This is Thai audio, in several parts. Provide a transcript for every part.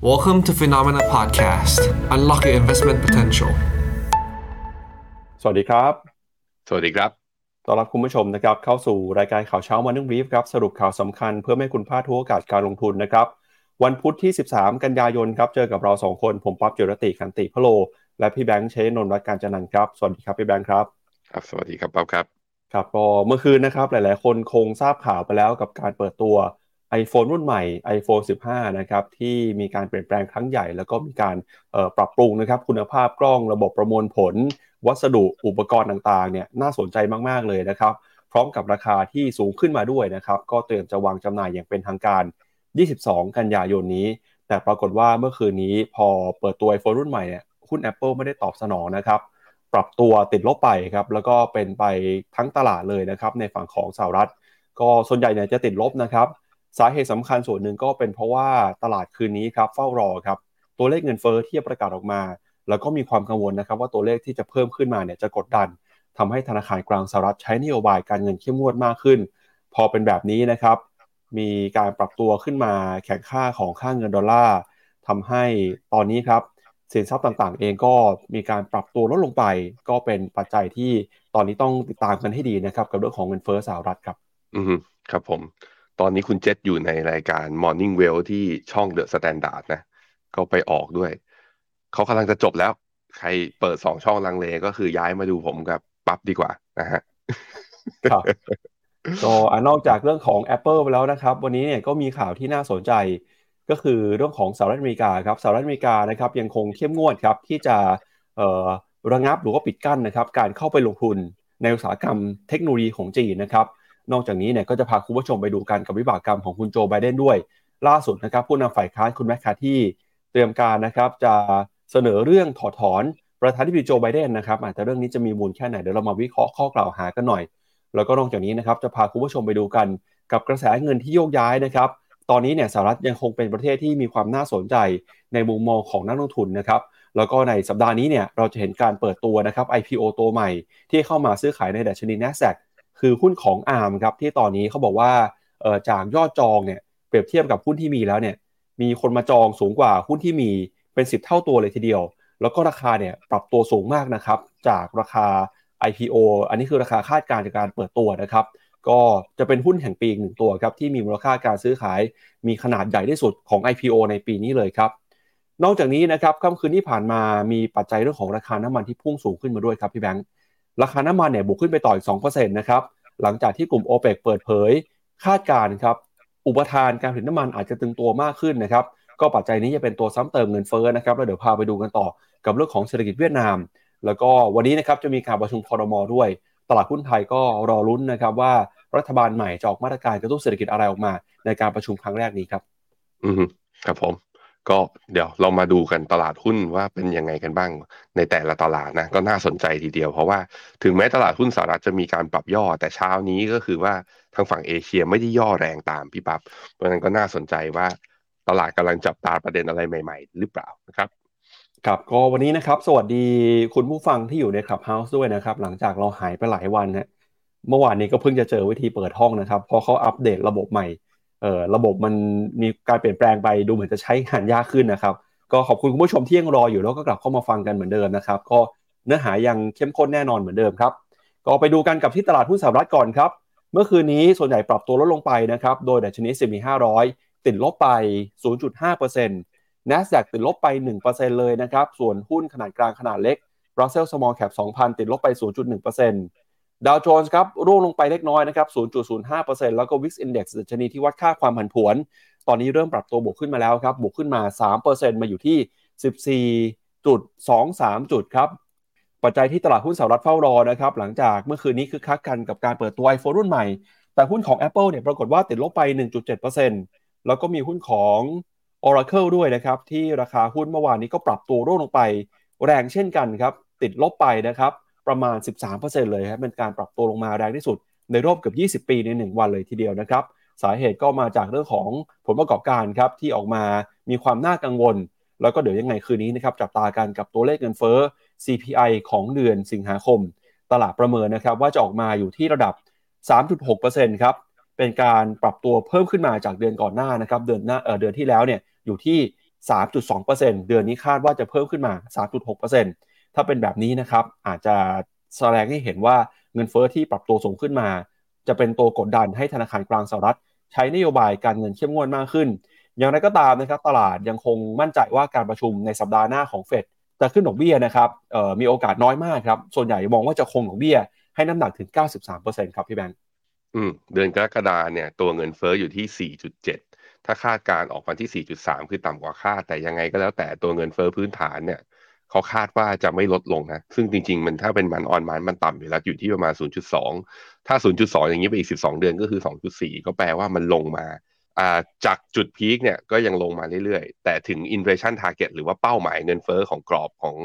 Welcome to Phenomena Podcast. Unlock your investment potential. สวัสดีครับ สวัสดีครับ ต้อนรับคุณผู้ชมนะครับ เข้าสู่รายการข่าวเช้า Morning Brief ครับ สรุปข่าวสำคัญเพื่อไม่ให้คุณพลาดทุกโอกาสการลงทุนนะครับ วันพุธที่ 13 กันยายนครับ เจอกับเรา 2 คน ผมปั๊บเจรติขันติพะโล และพี่แบงค์เชนนนท์รัตน์การจันนันท์ครับ สวัสดีครับพี่แบงค์ครับ ครับ สวัสดีครับป๊อบครับ ครับก็เมื่อคืนนะครับ หลาย ๆ คนคงทราบข่าวไปแล้วกับการเปิดตัว iPhone รุ่นใหม่ iPhone 15 นะครับ ที่มีการเปลี่ยนแปลงครั้งใหญ่ แล้วก็มีการปรับปรุงนะครับ คุณภาพกล้องระบบประมวลผล วัสดุอุปกรณ์ต่างๆเนี่ยน่าสนใจมากๆเลยนะครับ พร้อมกับราคาที่สูงขึ้นมาด้วยนะครับ ก็เตรียมจะวางจำหน่ายอย่างเป็นทางการ 22 กันยายนนี้ แต่ปรากฏว่าเมื่อคืนนี้พอเปิดตัว iPhone รุ่นใหม่เนี่ยหุ้น Apple ไม่ได้ตอบสนองนะครับปรับตัวติดลบไปครับแล้วก็เป็นไปทั้งตลาดเลยนะครับในฝั่งของสหรัฐ ก็ส่วนใหญ่เนี่ยจะติดลบนะครับ สาเหตุสำคัญส่วนหนึ่งก็เป็นเพราะว่าตลาดคืนนี้ครับเฝ้ารอครับตัวเลขเงินเฟ้อที่จะประกาศออกมา แล้วก็มีความกังวลนะครับว่าตัวเลขที่จะเพิ่มขึ้นมาเนี่ยจะกดดันทำให้ธนาคารกลางสหรัฐใช้นโยบายการเงินเข้มงวดมากขึ้น พอเป็นแบบนี้นะครับ มีการปรับตัวขึ้นมาแข่งค่าของค่าเงินดอลลาร์ทำให้ตอนนี้ครับสินทรัพย์ต่างๆ เองก็มีการปรับตัวลดลงไป ก็เป็นปัจจัยที่ตอนนี้ต้องติดตามกันให้ดีนะครับ กับเรื่องของเงินเฟ้อสหรัฐครับ อือฮึครับผม ตอนนี้คุณเจษอยู่ในรายการ Morning Well ที่ช่อง The Standard นะ ก็ไปออกด้วย เขากำลังจะจบแล้ว ใครเปิดสองช่องลังเลก็คือย้ายมาดูผมกับปั๊บดีกว่านะฮะครับก็อะนอกจากเรื่องของ Apple ไปแล้วนะครับ วันนี้เนี่ยก็มีข่าวที่น่าสนใจก็คือเรื่องของสหรัฐอเมริกาครับสหรัฐอเมริกานะครับยังคงเข้มงวดครับที่จะระงับหรือว่าปิดกั้นนะครับการเข้าไปลงทุนในอุตสาหกรรมเทคโนโลยีของจีนนะครับ นอกจากนี้เนี่ยก็จะพาคุณผู้ชมไปดูกันกับวิบากกรรมของคุณโจไบเดนด้วย ล่าสุดนะครับผู้นำฝ่ายค้านคุณแมคคาที่เตรียมการนะครับจะเสนอเรื่องถอดถอนประธานาธิบดีโจไบเดนนะครับอาจจะเรื่องนี้จะมีมูลแค่ไหนเดี๋ยวเรามาวิเคราะห์ข้อกล่าวหากันหน่อย แล้วก็นอกจากนี้นะครับจะพาคุณผู้ชมไปดูกันกับกระแสเงินที่โยกย้ายนะครับตอนนี้เนี่ยสหรัฐยังคงเป็นประเทศที่มีความน่าสนใจในมุมมองของนักลงทุนนะครับแล้วก็ในสัปดาห์นี้เนี่ยเราจะเห็นการเปิดตัวนะครับ IPO ตัวใหม่ ที่เข้ามาซื้อขายในดัชนี NASDAQ คือหุ้นของ ARM ครับที่ตอนนี้เขาบอกว่าจากยอดจองเนี่ยเปรียบเทียบกับหุ้นที่มีแล้วเนี่ยมีคนมาจองสูงกว่าหุ้นที่มีเป็น 10 เท่าตัวเลยทีเดียว แล้วก็ราคาเนี่ยปรับตัวสูงมากนะครับจากราคา IPO อันนี้คือราคาคาดการณ์จากการเปิดตัวนะครับก็จะเป็นหุ้นแห่งปีอีกหนึ่งตัวครับที่มีมูลค่าการซื้อขายมีขนาดใหญ่ที่สุดของ IPO ในปีนี้เลยครับนอกจากนี้นะครับค่ำคืนที่ผ่านมามีปัจจัยเรื่องของราคาน้ำมันที่พุ่งสูงขึ้นมาด้วยครับพี่แบงค์ ราคาน้ำมันเนี่ยบวกขึ้นไปต่ออีก2%นะครับหลังจากที่กลุ่ม o p e ปเปิดเผยคาดการณ์ครับอุปทานการผลิตน้ำมันอาจจะตึงตัวมากขึ้นนะครับก็ปัจจัยนี้จะเป็นตัวซ้ำเติมเงินเฟ้อนะครับแล้วเดี๋ยวพาไปดูกันต่อกับเรื่องของเศรษฐกิจเวียดนาม แล้วก็วันนี้นะครับจะมีการประชุมคอรมอด้วย ตลาดหุ้นไทยก็รอลุ้นนะครับว่ารัฐบาลใหม่จะออกมาตรการกระตุ้นเศรษฐกิจอะไรออกมา ในการประชุมครั้งแรกนี้ครับ อือครับผม ก็เดี๋ยวเรามาดูกันตลาดหุ้นว่าเป็นยังไงกันบ้างในแต่ละตลาดนะก็น่าสนใจทีเดียว เพราะว่าถึงแม้ตลาดหุ้นสหรัฐจะมีการปรับย่อ แต่เช้านี้ก็คือว่าทางฝั่งเอเชียไม่ได้ย่อแรงตามพี่ปับ๊บเพราะนั้นก็น่าสนใจว่าตลาดกำลังจับตาประเด็นอะไรใหม่ๆ หรือเปล่านะครับครับก็วันนี้นะครับ สวัสดีคุณผู้ฟังที่อยู่ในคลับเฮาส์ด้วยนะครับ หลังจากเราหายไปหลายวันฮะเมื่อวานนี้ก็เพิ่งจะเจอวิธีเปิดห้องนะครับเพราะเขาอัปเดตระบบใหม่ เอ่อระบบมันมีการเปลี่ยนแปลงไปดูเหมือนจะใช้งานยากขึ้นนะครับ ก็ขอบคุณคุณผู้ชมที่ยังรออยู่แล้วก็กลับเข้ามาฟังกันเหมือนเดิมนะครับ ก็เนื้อหายังเข้มข้นแน่นอนเหมือนเดิมครับ ก็ไปดูกันกับที่ตลาดหุ้นสหรัฐก่อนครับ เมื่อคืนนี้ส่วนใหญ่ปรับตัวลดลงไปนะครับ โดยดัชนี S&P 500 ติดลบไป 0.5% NASDAQ ติดลบไป 1%เลยนะครับ ส่วนหุ้นขนาดกลางขนาดเล็ก Russell Small Cap 2,000 ติดลบไป 0.1% ดาวโจนส์ครับร่วงลงไปเล็กน้อยนะครับ 0.05%แล้วก็ Wix Index ดัชนีที่วัดค่าความผันผวน ตอนนี้เริ่มปรับตัวบวกขึ้นมาแล้วครับ บวกขึ้นมา 3%มาอยู่ที่ 14.23 จุดครับ ปัจจัยที่ตลาดหุ้นสหรัฐเฝ้ารอนะครับ หลังจากเมื่อคืนนี้คือคักกันกับการเปิดตัว iPhone รุ่นใหม่ แต่หุ้นของ Apple เนี่ยปรากฏว่าติดลบไป 1.7%แล้วก็มีหุ้นของ Oracle ด้วยนะครับ ที่ราคาหุ้นเมื่อวานนี้ก็ปรับตัวร่วงลงไป แรงเช่นกันครับ ติดลบไปนะครับ ประมาณ 13%เลยครับเป็นการปรับตัวลงมาแรงที่สุด ในรอบเกือบ20 ปีใน 1 วันเลยทีเดียวนะครับ สาเหตุก็มาจากเรื่องของผลประกอบการครับที่ออกมามีความน่ากังวล แล้วก็เดี๋ยวยังไงคืนนี้นะครับจับตากันกับตัวเลขเงินเฟ้อ CPI ของเดือนสิงหาคม ตลาดประเมินนะครับว่าจะออกมาอยู่ที่ระดับ 3.6%ครับเป็นการปรับตัวเพิ่มขึ้นมาจากเดือนก่อนหน้านะครับเดือนหน้าเออเดือนที่แล้วเนี่ยอยู่ที่ 3.2%เดือนนี้คาดว่าจะเพิ่มขึ้นมา 3.6% ถ้าเป็นแบบนี้นะครับอาจจะแสดงให้เห็นว่าเงินเฟอ้อที่ปรับตัวสูงขึ้นมา จะเป็นตัวกดดันให้ธนาคารกลางสหรัฐ ใช้นโยบายการเงินเข้มงวดมากขึ้น อย่างไรก็ตามนะครับตลาดยังคงมั่นใจว่าการประชุมในสัปดาห์หน้าของเฟดจะขึ้นดอกเบี้ยนะครับมีโอกาสน้อยมากครับ ส่วนใหญ่มองว่าจะคงดอกเบี้ยให้น้ำหนักถึง 93%ครับพี่แบงค์อืมเดือนกรกฎาเนี่ยตัวเงินเฟอ้ออยู่ที่ 4.7 ถ้าคาดการออกมาที่ 4.3 คือต่ำกว่าคาดแต่ยังไงก็แล้วแต่ตัวเงินเฟอ้อพื้นฐานเนี่ย เขาคาดว่าจะไม่ลดลงนะ ซึ่งจริง ๆ มันถ้าเป็นมันออนมันมันต่ำอยู่แล้วอยู่ที่ประมาณ 0.2 ถ้า 0.2 อย่างนี้ไปอีก 12 เดือนก็คือ 2.4 ก็แปลว่ามันลงมาอ่าจากจุดพีคเนี่ยก็ยังลงมาเรื่อยๆ แต่ถึง inflation target หรือว่าเป้าหมายเงินเฟอ้อของกรอบของ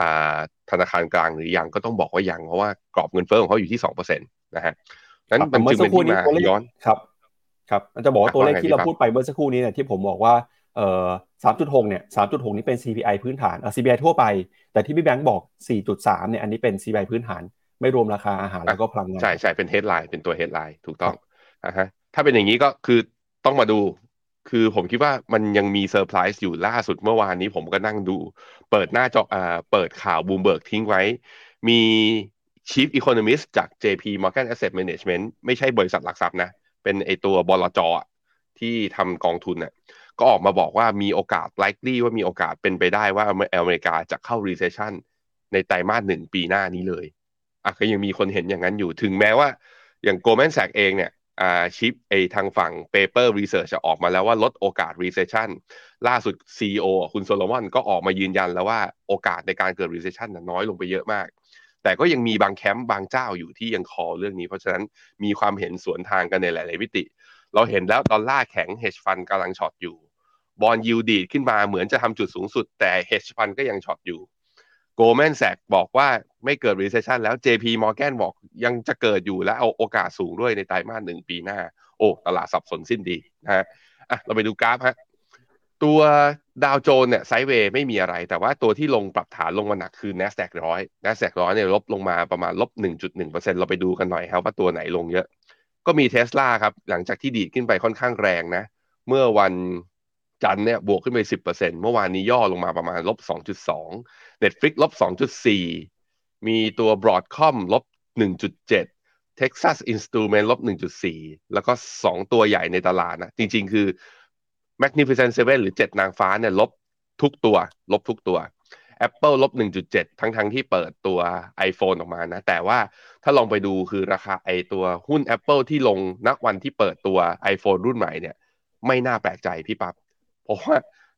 อ่าธนาคารกลางหรือยังก็ต้องบอกว่ายังเพราะว่ากรอบเงินเฟอ้อของเขาอยู่ที่2%นะฮะนั้นมันจึงเป็นที่มาย้อนครับครับมันจะบอกว่าตัวเลขที่เราพูดไปเมื่อสักครู่นี้เนี่ยที่ผมบอกว่า เอ่อสามจุดหกเนี่ยสามจุดหกนี้เป็น CPI พื้นฐานเอ่อ CPI ทั่วไป แต่ที่พี่แบงค์บอกสี่จุดสามเนี่ยอันนี้เป็น CPI พื้นฐาน ไม่รวมราคาอาหารแล้วก็พลังงานใช่ใช่เป็น headline เป็นตัว headline ถูกต้องอ่าฮะถ้าเป็นอย่างนี้ก็คือต้องมาดู คือผมคิดว่ามันยังมีเซอร์ไพรส์อยู่ล่าสุดเมื่อวานนี้ผมก็นั่งดู เปิดหน้าจออ่าเปิดข่าวบูมเบิร์กทิ้งไว้ มี Chief Economist จาก JP Morgan Asset Management ไม่ใช่บริษัทหลักทรัพย์นะ เป็นไอตัวบลจที่ทำกองทุนเนี่ย ก็ออกมาบอกว่ามีโอกาส likely ว่ามีโอกาสเป็นไปได้ว่าอเมริกาจะเข้า recession ในไตรมาสหนึ่งปีหน้านี้เลยอะก็ยังมีคนเห็นอย่างนั้นอยู่ถึงแม้ว่า อย่าง Goldman Sachs เองเนี่ยอ่าชิปไอทางฝั่ง paper research จะออกมาแล้วว่าลดโอกาส recession ล่าสุด CEO คุณโซโลมอนก็ออกมายืนยันแล้วว่าโอกาสในการเกิด recession น้อยลงไปเยอะมาก แต่ก็ยังมีบางแคมป์บางเจ้าอยู่ที่ยังคอเรื่องนี้ เพราะฉะนั้นมีความเห็นสวนทางกันในหลายๆมิติ เราเห็นแล้วดอลลาร์แข็ง hedge fund กำลัง short อยู่ bond yield ดีดขึ้นมาเหมือนจะทำจุดสูงสุด แต่ hedge fund ก็ยัง short อยู่ Goldman Sachs บอกว่าไม่เกิด recession แล้ว JP Morgan บอกยังจะเกิดอยู่และเอาโอกาสสูงด้วยในไตรมาสหนึ่งปีหน้า โอ้ตลาดสับสนสิ้นดีนะฮะอะเราไปดูกราฟฮะตัว Dow Jones เนี่ย sideway ไม่มีอะไร แต่ว่าตัวที่ลงปรับฐานลงมาหนักคือ NASDAQ ร้อย NASDAQ ร้อยเนี่ยลบลงมาประมาณลบ 1.1%เราไปดูกันหน่อยครับว่าตัวไหนลงเยอะ ก็มีเทสลาครับ หลังจากที่ดีดขึ้นไปค่อนข้างแรงนะ เมื่อวัน จันเนี่ยบวกขึ้นไป 10%เมื่อวานนี้ย่อลงมาประมาณลบ 2.2 Netflix ลบ 2.4 มีตัว Broadcom ลบ 1.7 Texas Instrument ลบ 1.4 แล้วก็ 2 ตัวใหญ่ในตลาดนะ จริงๆ คือ Magnificent Seven หรือ 7 นางฟ้าเนี่ยลบทุกตัว ลบทุกตัว Apple ลบ 1.7 ทั้งทั้งที่เปิดตัว iPhone ออกมานะ แต่ว่าถ้าลองไปดูคือราคาไอตัวหุ้น Apple ที่ลงนักวันที่เปิดตัว iPhone รุ่นใหม่เนี่ย ไม่น่าแปลกใจพี่ปับ๊บ เพราะว่า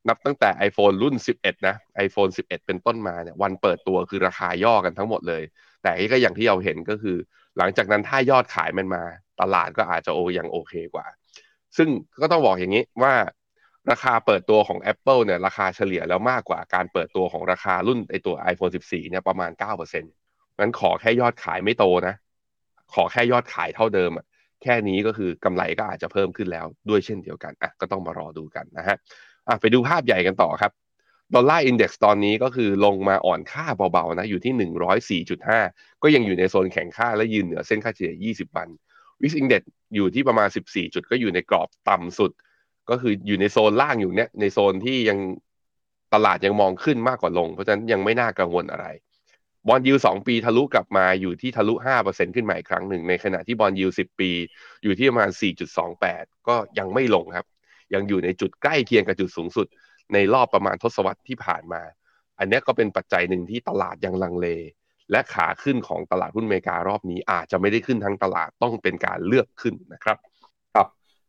นับตั้งแต่ iPhone รุ่น 11 นะ iPhone 11 เป็นต้นมาเนี่ยวันเปิดตัวคือราคาย่อกันทั้งหมดเลย แต่ก็อย่างที่เราเห็นก็คือ หลังจากนั้นถ้ายอดขายมันมา ตลาดก็อาจจะโอยังโอเคกว่า ซึ่งก็ต้องบอกอย่างนี้ว่าราคาเปิดตัวของ Apple เนี่ยราคาเฉลี่ยแล้วมากกว่าการเปิดตัวของราคารุ่นไอตัว iPhone 14 เนี่ยประมาณ 9%งั้นขอแค่ยอดขายไม่โตนะ ขอแค่ยอดขายเท่าเดิมอะ แค่นี้ก็คือกำไรก็อาจจะเพิ่มขึ้นแล้วด้วยเช่นเดียวกันอะก็ต้องมารอดูกันนะฮะอะไปดูภาพใหญ่กันต่อครับดอลลาร์อินเด็กซ์ตอนนี้ก็คือลงมาอ่อนค่าเบาๆนะอยู่ที่ 104.5 ก็ยังอยู่ในโซนแข็งค่าและยืนเหนือเส้นค่าเฉลี่ย 20 วันVIX Index อยู่ที่ประมาณ 14 จุดก็อยู่ในกรอบต่ำสุด ก็คืออยู่ในโซนล่างอยู่เนี้ยในโซนที่ยังตลาดยังมองขึ้นมากกว่าลง เพราะฉะนั้นยังไม่น่ากังวลอะไร bond yield สองปีทะลุกลับมาอยู่ที่ทะลุห้าเปอร์เซ็นต์ขึ้นมาอีกครั้งหนึ่งในขณะที่ bond yield สิบปีอยู่ที่ประมาณสี่จุดสองแปดก็ยังไม่ลงครับ ยังอยู่ในจุดใกล้เคียงกับจุดสูงสุด ในรอบประมาณทศวรรษที่ผ่านมา อันนี้ก็เป็นปัจจัยหนึ่งที่ตลาดยังลังเล และขาขึ้นของตลาดหุ้นอเมริการอบนี้อาจจะไม่ได้ขึ้นทั้งตลาดต้องเป็นการเลือกขึ้นนะครับ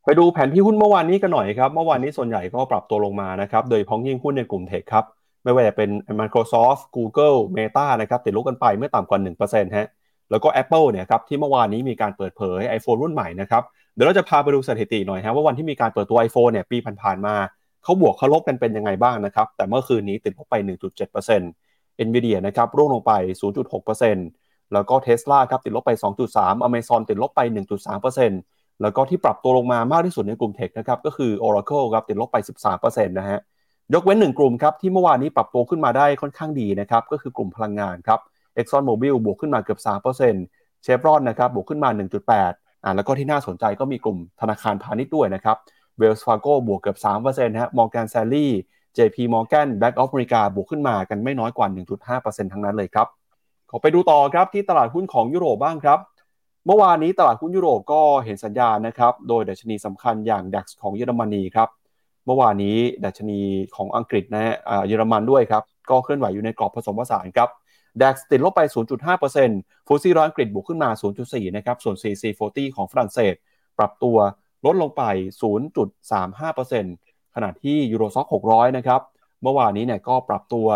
ไปดูแผนที่หุ้นเมื่อวานนี้กันหน่อยครับ เมื่อวานนี้ส่วนใหญ่ก็ปรับตัวลงมานะครับ โดยพ้องยิ่งหุ้นในกลุ่มเทคครับ ไม่ว่าจะเป็น Microsoft Google Meta นะครับติดลบกันไปเมื่อต่ำกว่า 1%ฮะแล้วก็ Apple เนี่ยครับที่เมื่อวานนี้มีการเปิดเผย iPhone รุ่นใหม่นะครับเดี๋ยวเราจะพาไปดูสถิติหน่อยฮะว่าวันที่มีการเปิดตัว iPhone เนี่ยปีผ่านๆมาเขาบวกเขาลบกันเป็นยังไงบ้างนะครับแต่เมื่อคืนนี้ติดลบไป 1.7% Nvidia นะครับร่วงลงไป 0.6%แล้วก็ Tesla ครับติดลบไป 2.3 Amazon ติดลบไป 1.3%แล้วก็ที่ปรับตัวลงมามากที่สุดในกลุ่มเทคนะครับก็คือ Oracle ครับติดลบไป 13%นะฮะ ยกเว้นหนึ่งกลุ่มครับที่เมื่อวานนี้ปรับตัวขึ้นมาได้ค่อนข้างดีนะครับก็คือกลุ่มพลังงานครับ Exxon Mobil บวกขึ้นมาเกือบ 3%เชฟรอนนะครับบวกขึ้นมา 1.8อ่าแล้วก็ที่น่าสนใจก็มีกลุ่มธนาคารพาณิชย์ด้วยนะครับ Wells Fargo บวกเกือบ3%ฮะ Morgan Stanley JP Morgan Bank of America บวกขึ้นมากันไม่น้อยกว่า 1.5%ทั้งนั้นเลยครับ ขอไปดูต่อครับที่ตลาดหุ้นของยุโรปบ้างครับ เมื่อวานนี้ตลาดหุ้นยุโรปก็เห็นสัญญาณนะครับ โดยดัชนีสำคัญอย่าง DAX ของเยอรมนีครับ เมื่อวานนี้ดัชนีของอังกฤษนะเยอรมันด้วยครับก็เคลื่อนไหวอยู่ในกรอบผสมผสานครับ DAX ติดลบไป 0.5%ฟูซี่ร้อยอังกฤษบวกขึ้นมา 0.4 นะครับ ส่วน CAC 40 ของฝรั่งเศส ปรับตัวลดลงไป 0.35%ขณะที่ยูโรซ็อก600 นะครับ เมื่อวานนี้เนี่ยก็ปรับตัว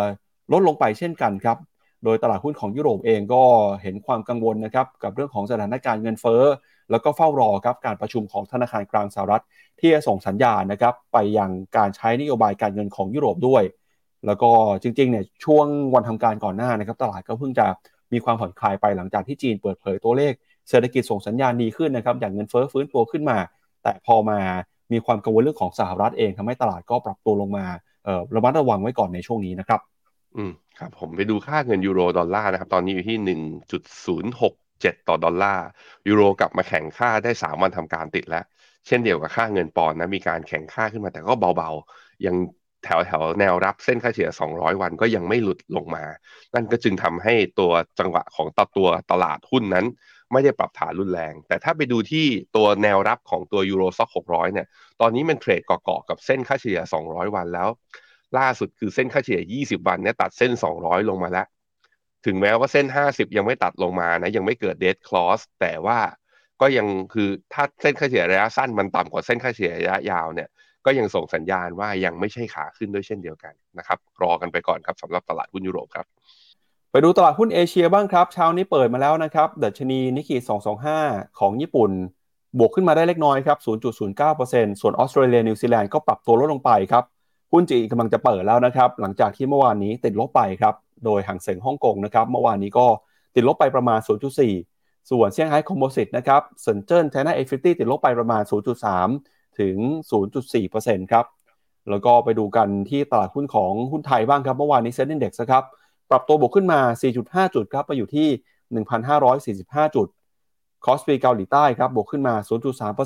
ลดลงไปเช่นกันครับ โดยตลาดหุ้นของยุโรปเองก็เห็นความกังวลนะครับ กับเรื่องของสถานการณ์เงินเฟ้อ แล้วก็เฝ้ารอครับการประชุมของธนาคารกลางสหรัฐ ที่จะส่งสัญญาณนะครับไปยังการใช้นโยบายการเงินของยุโรปด้วย แล้วก็จริงๆเนี่ยช่วงวันทำการก่อนหน้านะครับตลาดก็เพิ่งจะมีความผ่อนคลายไปหลังจากที่จีนเปิดเผยตัวเลข เศรษฐกิจส่งสัญญาณดีขึ้นนะครับอย่างเงินเฟ้อฟื้นตัวขึ้นมา แต่พอมามีความกังวลเรื่องของสหรัฐเองทำให้ตลาดก็ปรับตัวลงมาระมัดระวังไว้ก่อนในช่วงนี้นะครับ อืมครับผมไปดูค่าเงินยูโรดอลลาร์นะครับ ตอนนี้อยู่ที่หนึ่งจุดศูนย์หก เจ็ดต่อดอลลาร์ยูโรกลับมาแข็งค่าได้สามวันทำการติดแล้ว เช่นเดียวกับค่าเงินปอนด์นะมีการแข็งค่าขึ้นมาแต่ก็เบาๆ ยังแถวแถวแนวรับเส้นค่าเฉลี่ย 200 วันก็ยังไม่หลุดลงมา นั่นก็จึงทำให้ตัวจังหวะของตัตัวตลาดหุ้นนั้น ไม่ได้ปรับฐานรุนแรง แต่ถ้าไปดูที่ตัวแนวรับของตัวยูโรซ็อก600 เนี่ย ตอนนี้มันเทรดเกาะๆกับเส้นค่าเฉลี่ย 200 วันแล้ว ล่าสุดคือเส้นค่าเฉลี่ย 20 วันเนี่ยตัดเส้น 200 ลงมาแล้ว ถึงแม้ว่าเส้น 50 ยังไม่ตัดลงมานะ ยังไม่เกิดเด d คลอสแต่ว่าก็ยังคือถ้าเส้นค่าเฉลี่ยระยะสั้นมันต่ำกว่าเส้นค่าเฉลี่ยระยะยาวเนี่ยก็ยังส่งสัญญาณว่ายังไม่ใช่ขาขึ้นด้วยเช่นเดียวกันนะครับ รอกันไปก่อนครับสำหรับตลาดหุ้นยุโรปครับไปดูตลาดหุ้นเอเชียบ้างครับเช้านี้เปิดมาแล้วนะครับดัชนีนิกเกิ225 ของญี่ปุ่น บวกขึ้นมาได้เล็กน้อยครับ 0.09%ส่วนออสเตรเลียนิวซีแลนด์ก็ปรับตัวลดลงไปครับหุ้นจีนกำลังจะเปิดแล้วนะครับ หลังจากที่เมื่อวานนี้ติดลบไปครับ โดยฮั่งเส็งฮ่องกงนะครับ เมื่อวานนี้ก็ติดลบไปประมาณ 0.4 ส่วนเซี่ยงไฮ้ Composite นะครับเซินเจิ้น China A50ติดลบไปประมาณ 0.3 ถึง 0.4%ครับ แล้วก็ไปดูกันที่ตลาดหุ้นของหุ้นไทยบ้างครับ เมื่อวานนี้ SET Index ครับ ปรับตัวบวกขึ้นมา 4.5 จุดครับไปอยู่ที่ 1,545 จุด KOSPI เกาหลีใต้ครับบวกขึ้นมา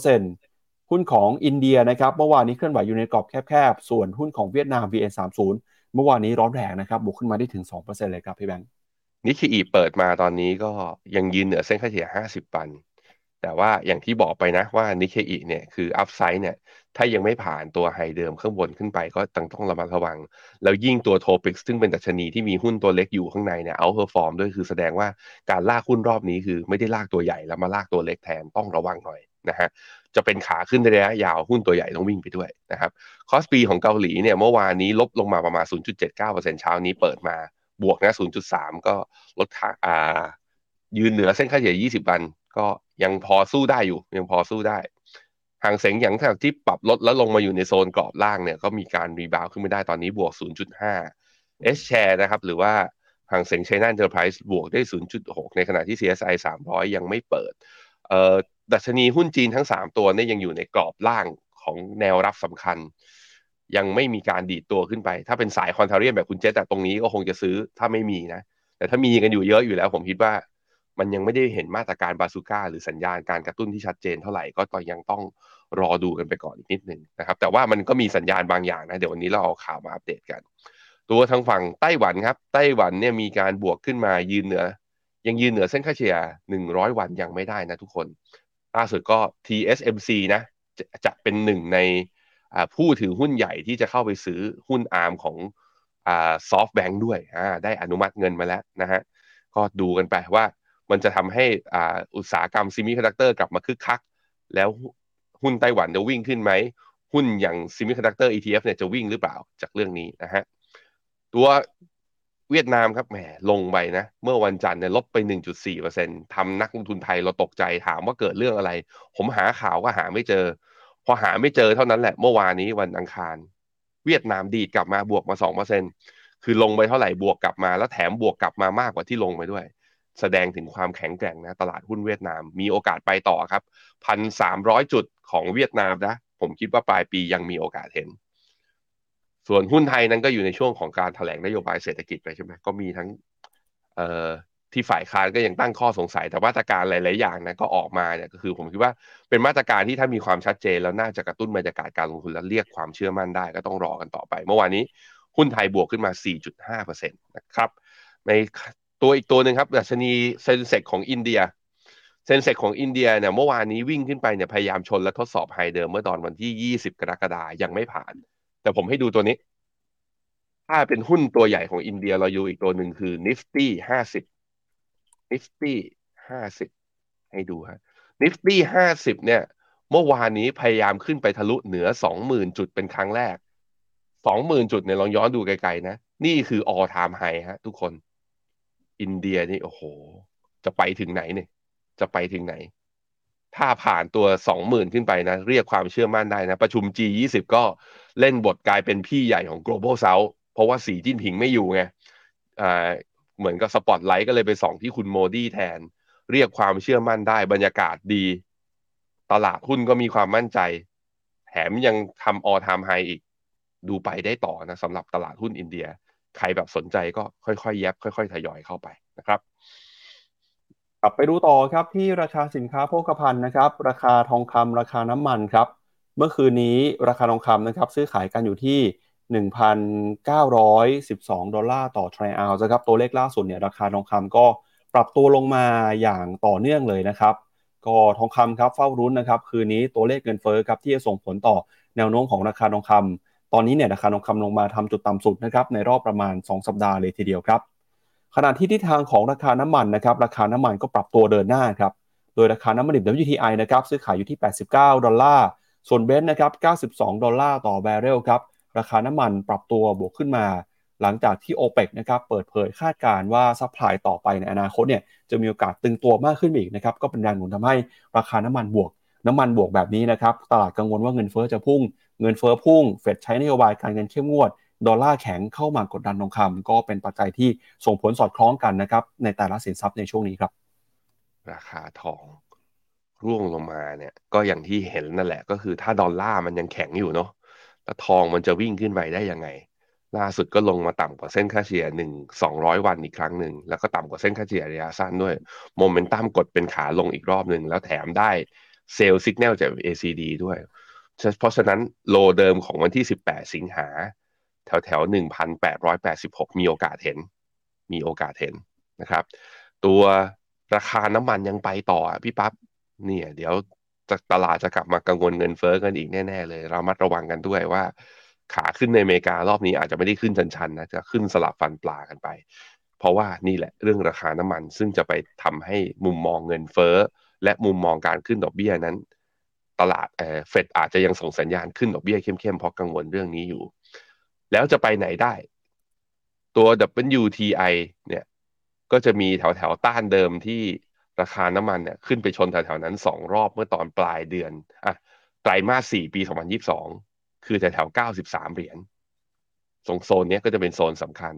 0.3%หุ้นของอินเดียนะครับเมื่อวานนี้เคลื่อนไหวอยู่ในกรอบแคบๆ ส่วนหุ้นของเวียดนาม VN30 เมื่อวานนี้ร้อนแรงนะครับบวกขึ้นมาได้ถึง 2%เลยครับพี่แบงค์นิเคอีเปิดมาตอนนี้ก็ยังยืนเหนือเส้นค่าเฉลี่ย 50วัน แต่ว่าอย่างที่บอกไปนะว่านิเคอีเนี่ยคือ upside เนี่ย ถ้ายังไม่ผ่านตัว high เดิมข้างบนขึ้นไปก็ต้องต้องระมัดระวัง แล้วยิ่งตัว TOPIX ซึ่งเป็นดัชนีที่มีหุ้นตัวเล็กอยู่ข้างในเนี่ย outperform ด้วยคือแสดงว่าการลากหุ้นรอบนี้คือไม่ได้ลากตัวใหญ่แล้วมาลากตัวเล็กแทนต้องระวังหน่อยนะฮะ จะเป็นขาขึ้นในระยะยาวหุ้นตัวใหญ่ต้องวิ่งไปด้วยนะครับ KOSPI ของเกาหลีเนี่ยเมื่อวานนี้ลบลงมาประมาณ 0.79%เช้านี้เปิดมาบวกนะ 0.3 ก็ลดค่าอ่ายืนเหนือเส้นค่าเฉลี่ย 20 วัน ก็ยังพอสู้ได้อยู่ ยังพอสู้ได้ห่างเสงอย่างที่ปรับลดแล้วลงมาอยู่ในโซนกรอบล่างเนี่ยก็มีการรีบาวขึ้นไม่ได้ตอนนี้บวก 0.5 S share นะครับหรือว่าห่างเสง China Enterprise บวกได้ 0.6 ในขณะที่ CSI 300 ยังไม่เปิดเอ่อ ดัชนีหุ้นจีนทั้ง 3 ตัวเนี่ยยังอยู่ในกรอบล่างของแนวรับสำคัญ ยังไม่มีการดีดตัวขึ้นไป ถ้าเป็นสายคอนเทเรียนแบบคุณเจษแต่ตรงนี้ก็คงจะซื้อถ้าไม่มีนะ แต่ถ้ามีกันอยู่เยอะอยู่แล้ว ผมคิดว่า มันยังไม่ได้เห็นมาตรการบาซูก้า หรือสัญญาณการกระตุ้นที่ชัดเจนเท่าไหร่ก็ตองยังต้องรอดูกันไปก่อนอีกนิดนึงนะครับ แต่ว่ามันก็มีสัญญาณบางอย่างนะเดี๋ยววันนี้เราเอาข่าวมาอัปเดตกัน ตัวทางฝั่งไต้หวันครับไต้หวันเนี่ยมีการบวกขึ้นมายืนเหนือยังยืนเหนือเส้นค่าเฉลี่ย100 วันยังไม่ได้นะทุกคน ล่าสุดก็ TSMC นะจะจะเป็นหนึ่งในผู้ถือหุ้นใหญ่ที่จะเข้าไปซื้อหุ้น Arm ของ SoftBank ด้วยได้อนุมัติเงินมาแล้วนะฮะก็ดูกันไปว่ามันจะทำให้อุตสาหกรรม semiconductor กลับมาคึกคัก แล้วหุ้นไต้หวันจะวิ่งขึ้นไหม หุ้นอย่าง semiconductor ETF เนี่ยจะวิ่งหรือเปล่าจากเรื่องนี้นะฮะตัว เวียดนามครับแหมลงไปนะ เมื่อวันจันทร์เนี่ยลบไป 1.4%ทำนักลงทุนไทยเราตกใจถามว่าเกิดเรื่องอะไร ผมหาข่าวก็หาไม่เจอ พอหาไม่เจอเท่านั้นแหละ เมื่อวานนี้วันอังคาร เวียดนามดีดกลับมาบวกมา 2%คือลงไปเท่าไหร่บวกกลับมาแล้วแถมบวกกลับมามากกว่าที่ลงไปด้วย แสดงถึงความแข็งแกร่งนะ ตลาดหุ้นเวียดนามมีโอกาสไปต่อครับพันสามร้อยจุดของเวียดนามนะ ผมคิดว่าปลายปียังมีโอกาสเห็น ส่วนหุ้นไทยนั้นก็อยู่ในช่วงของการถแถลงนโยบายเศรษฐกิจไปใช่ไหมก็มีทั้งเอ่อที่ฝ่ายค้านก็ยังตั้งข้อสงสัย แต่มาตรการหลาย ๆ อย่างนะก็ออกมาเนี่ยก็คือผมคิดว่าเป็นมาตรการที่ถ้ามีความชัดเจน แล้วน่าจะกระตุ้นบรรยากาศการลงทุนและเรียกความเชื่อมั่นได้ก็ต้องรอกันต่อไป เมื่อวานนี้หุ้นไทยบวกขึ้นมา 4.5%นะครับในตัวอีกตัวหนึ่งครับดัชนี Sensex ของอินเดีย Sensex ของอินเดียเนี่ยเมื่อวานนี้วิ่งขึ้นไปเนี่ยพยายามชนและทดสอบ high เดิมเมื่อตอนวันที่ 20 กรกฎายังไม่ผ่าน แต่ผมให้ดูตัวนี้ ถ้าเป็นหุ้นตัวใหญ่ของอินเดียเราอยู่อีกตัวหนึ่งคือ Nifty 50 Nifty 50ให้ดูฮะ Nifty 50เนี่ย เมื่อวานนี้พยายามขึ้นไปทะลุเหนือ20,000จุดเป็นครั้งแรก20,000จุดเนี่ยลองย้อนดูไกลๆนะ นี่คือ all time high ฮะ ทุกคน อินเดียนี่ โอ้โห จะไปถึงไหนเนี่ย จะไปถึงไหน ถ้าผ่านตัวสองหมื่นขึ้นไปนะ เรียกความเชื่อมั่นได้นะ ประชุม G20 ก็เล่นบทกลายเป็นพี่ใหญ่ของ global south เพราะว่าสีจิ้นผิงไม่อยู่ไงเหมือนกับสปอตไลท์ก็เลยไปส่องที่คุณโมดีแทน เรียกความเชื่อมั่นได้บรรยากาศดี ตลาดหุ้นก็มีความมั่นใจ แถมยังทำออทามไฮอีก ดูไปได้ต่อนะสำหรับตลาดหุ้นอินเดีย ใครแบบสนใจก็ค่อยๆ แยบค่อย ๆ ทยอยเข้าไปนะครับ กลับไปดูต่อครับที่ราคาสินค้าโภคภัณฑ์นะครับ ราคาทองคำราคาน้ำมันครับ เมื่อคืนนี้ราคาทองคำนะครับ ซื้อขายกันอยู่ที่ 1,912 ดอลลาร์ต่อทรัลล์นะครับ ตัวเลขล่าสุดเนี่ยราคาทองคำก็ปรับตัวลงมาอย่างต่อเนื่องเลยนะครับ ก็ทองคำครับเฝ้ารุ้นนะครับ คืนนี้ตัวเลขเงินเฟ้อครับที่จะส่งผลต่อแนวโน้มของราคาทองคำตอนนี้เนี่ยราคาทองคำลงมาทำจุดต่ำสุดนะครับในรอบประมาณ 2 สัปดาห์เลยทีเดียวครับ ขณะที่ทิศทางของราคาน้ำมันนะครับราคาน้ำมันก็ปรับตัวเดินหน้าครับโดยราคาน้ำมันดิบ WTI นะครับซื้อขายอยู่ที่ 89 ดอลลาร์ส่วน Brent นะครับ 92 ดอลลาร์ต่อบาร์เรลครับราคาน้ำมันปรับตัวบวกขึ้นมา หลังจากที่ o p e ปนะครับเปิดเผยคาดการณ์ว่า supply ต่อไปในอนาคตเนี่ยจะมีโอกาสตึงตัวมากขึ้นอีกนะครับก็เป็นแรงหนุนทำให้ราคาน้ำมันบวกน้ำมันบวกแบบนี้นะครับ ตลาดกังวลว่าเงินเฟ้อจะพุ่ง เงินเฟ้อพุ่ง เฟดใช้นโยบายการเงินเข้มงวด ดอลลาร์แข็งเข้ามากดดันทองคำก็เป็นปัจจัยที่ส่งผลสอดคล้องกันนะครับในแต่ละสินทรัพย์ในช่วงนี้ครับ ราคาทองร่วงลงมาเนี่ย ก็อย่างที่เห็นนั่นแหละ ก็คือถ้าดอลลาร์มันยังแข็งอยู่เนาะแล้วทองมันจะวิ่งขึ้นไปได้ยังไง ล่าสุดก็ลงมาต่ำกว่าเส้นค่าเฉลี่ยหนึ่งสองร้อยวันอีกครั้งหนึ่งแล้วก็ต่ำกว่าเส้นค่าเฉลี่ยระยะสั้นด้วยโมเมนตัมกดเป็นขาลงอีกรอบหนึ่งแล้วแถมได้เซลล์สัญญาณจาก ACD ด้วย เพราะฉะนั้นโลเดิมของวันที่ 18 สิงหา แถวแถวหนึ่งพันแปดร้อยแปดสิบหกมีโอกาสเห็น มีโอกาสเห็นนะครับ ตัวราคาน้ำมันยังไปต่อพี่ปั๊บเนี่ยเดี๋ยวตลาดจะกลับมากังวลเงินเฟ้อกันอีกแน่ ๆ เลย เรามัดระวังกันด้วยว่า ขาขึ้นในอเมริการอบนี้อาจจะไม่ได้ขึ้นชันๆนะจะขึ้นสลับฟันปลากันไป เพราะว่านี่แหละเรื่องราคาน้ำมันซึ่งจะไปทำให้มุมมองเงินเฟ้อ และมุมมองการขึ้นดอกเบี้ยนั้น ตลาดเฟดอาจจะยังส่งสัญญาณขึ้นดอกเบี้ยเข้มๆเพราะกังวลเรื่องนี้อยู่ แล้วจะไปไหนได้ ตัว WTI เนี่ย ก็จะมีแถวแถวต้านเดิมที่ราคาน้ำมันเนี่ยขึ้นไปชนแถวแถวนั้นสองรอบเมื่อตอนปลายเดือนอะไตรมาสสี่ปีสองพันยิบสองคือแถวแถวเก้าสิบสามเหรียญตรงโซนนี้ก็จะเป็นโซนสำคัญ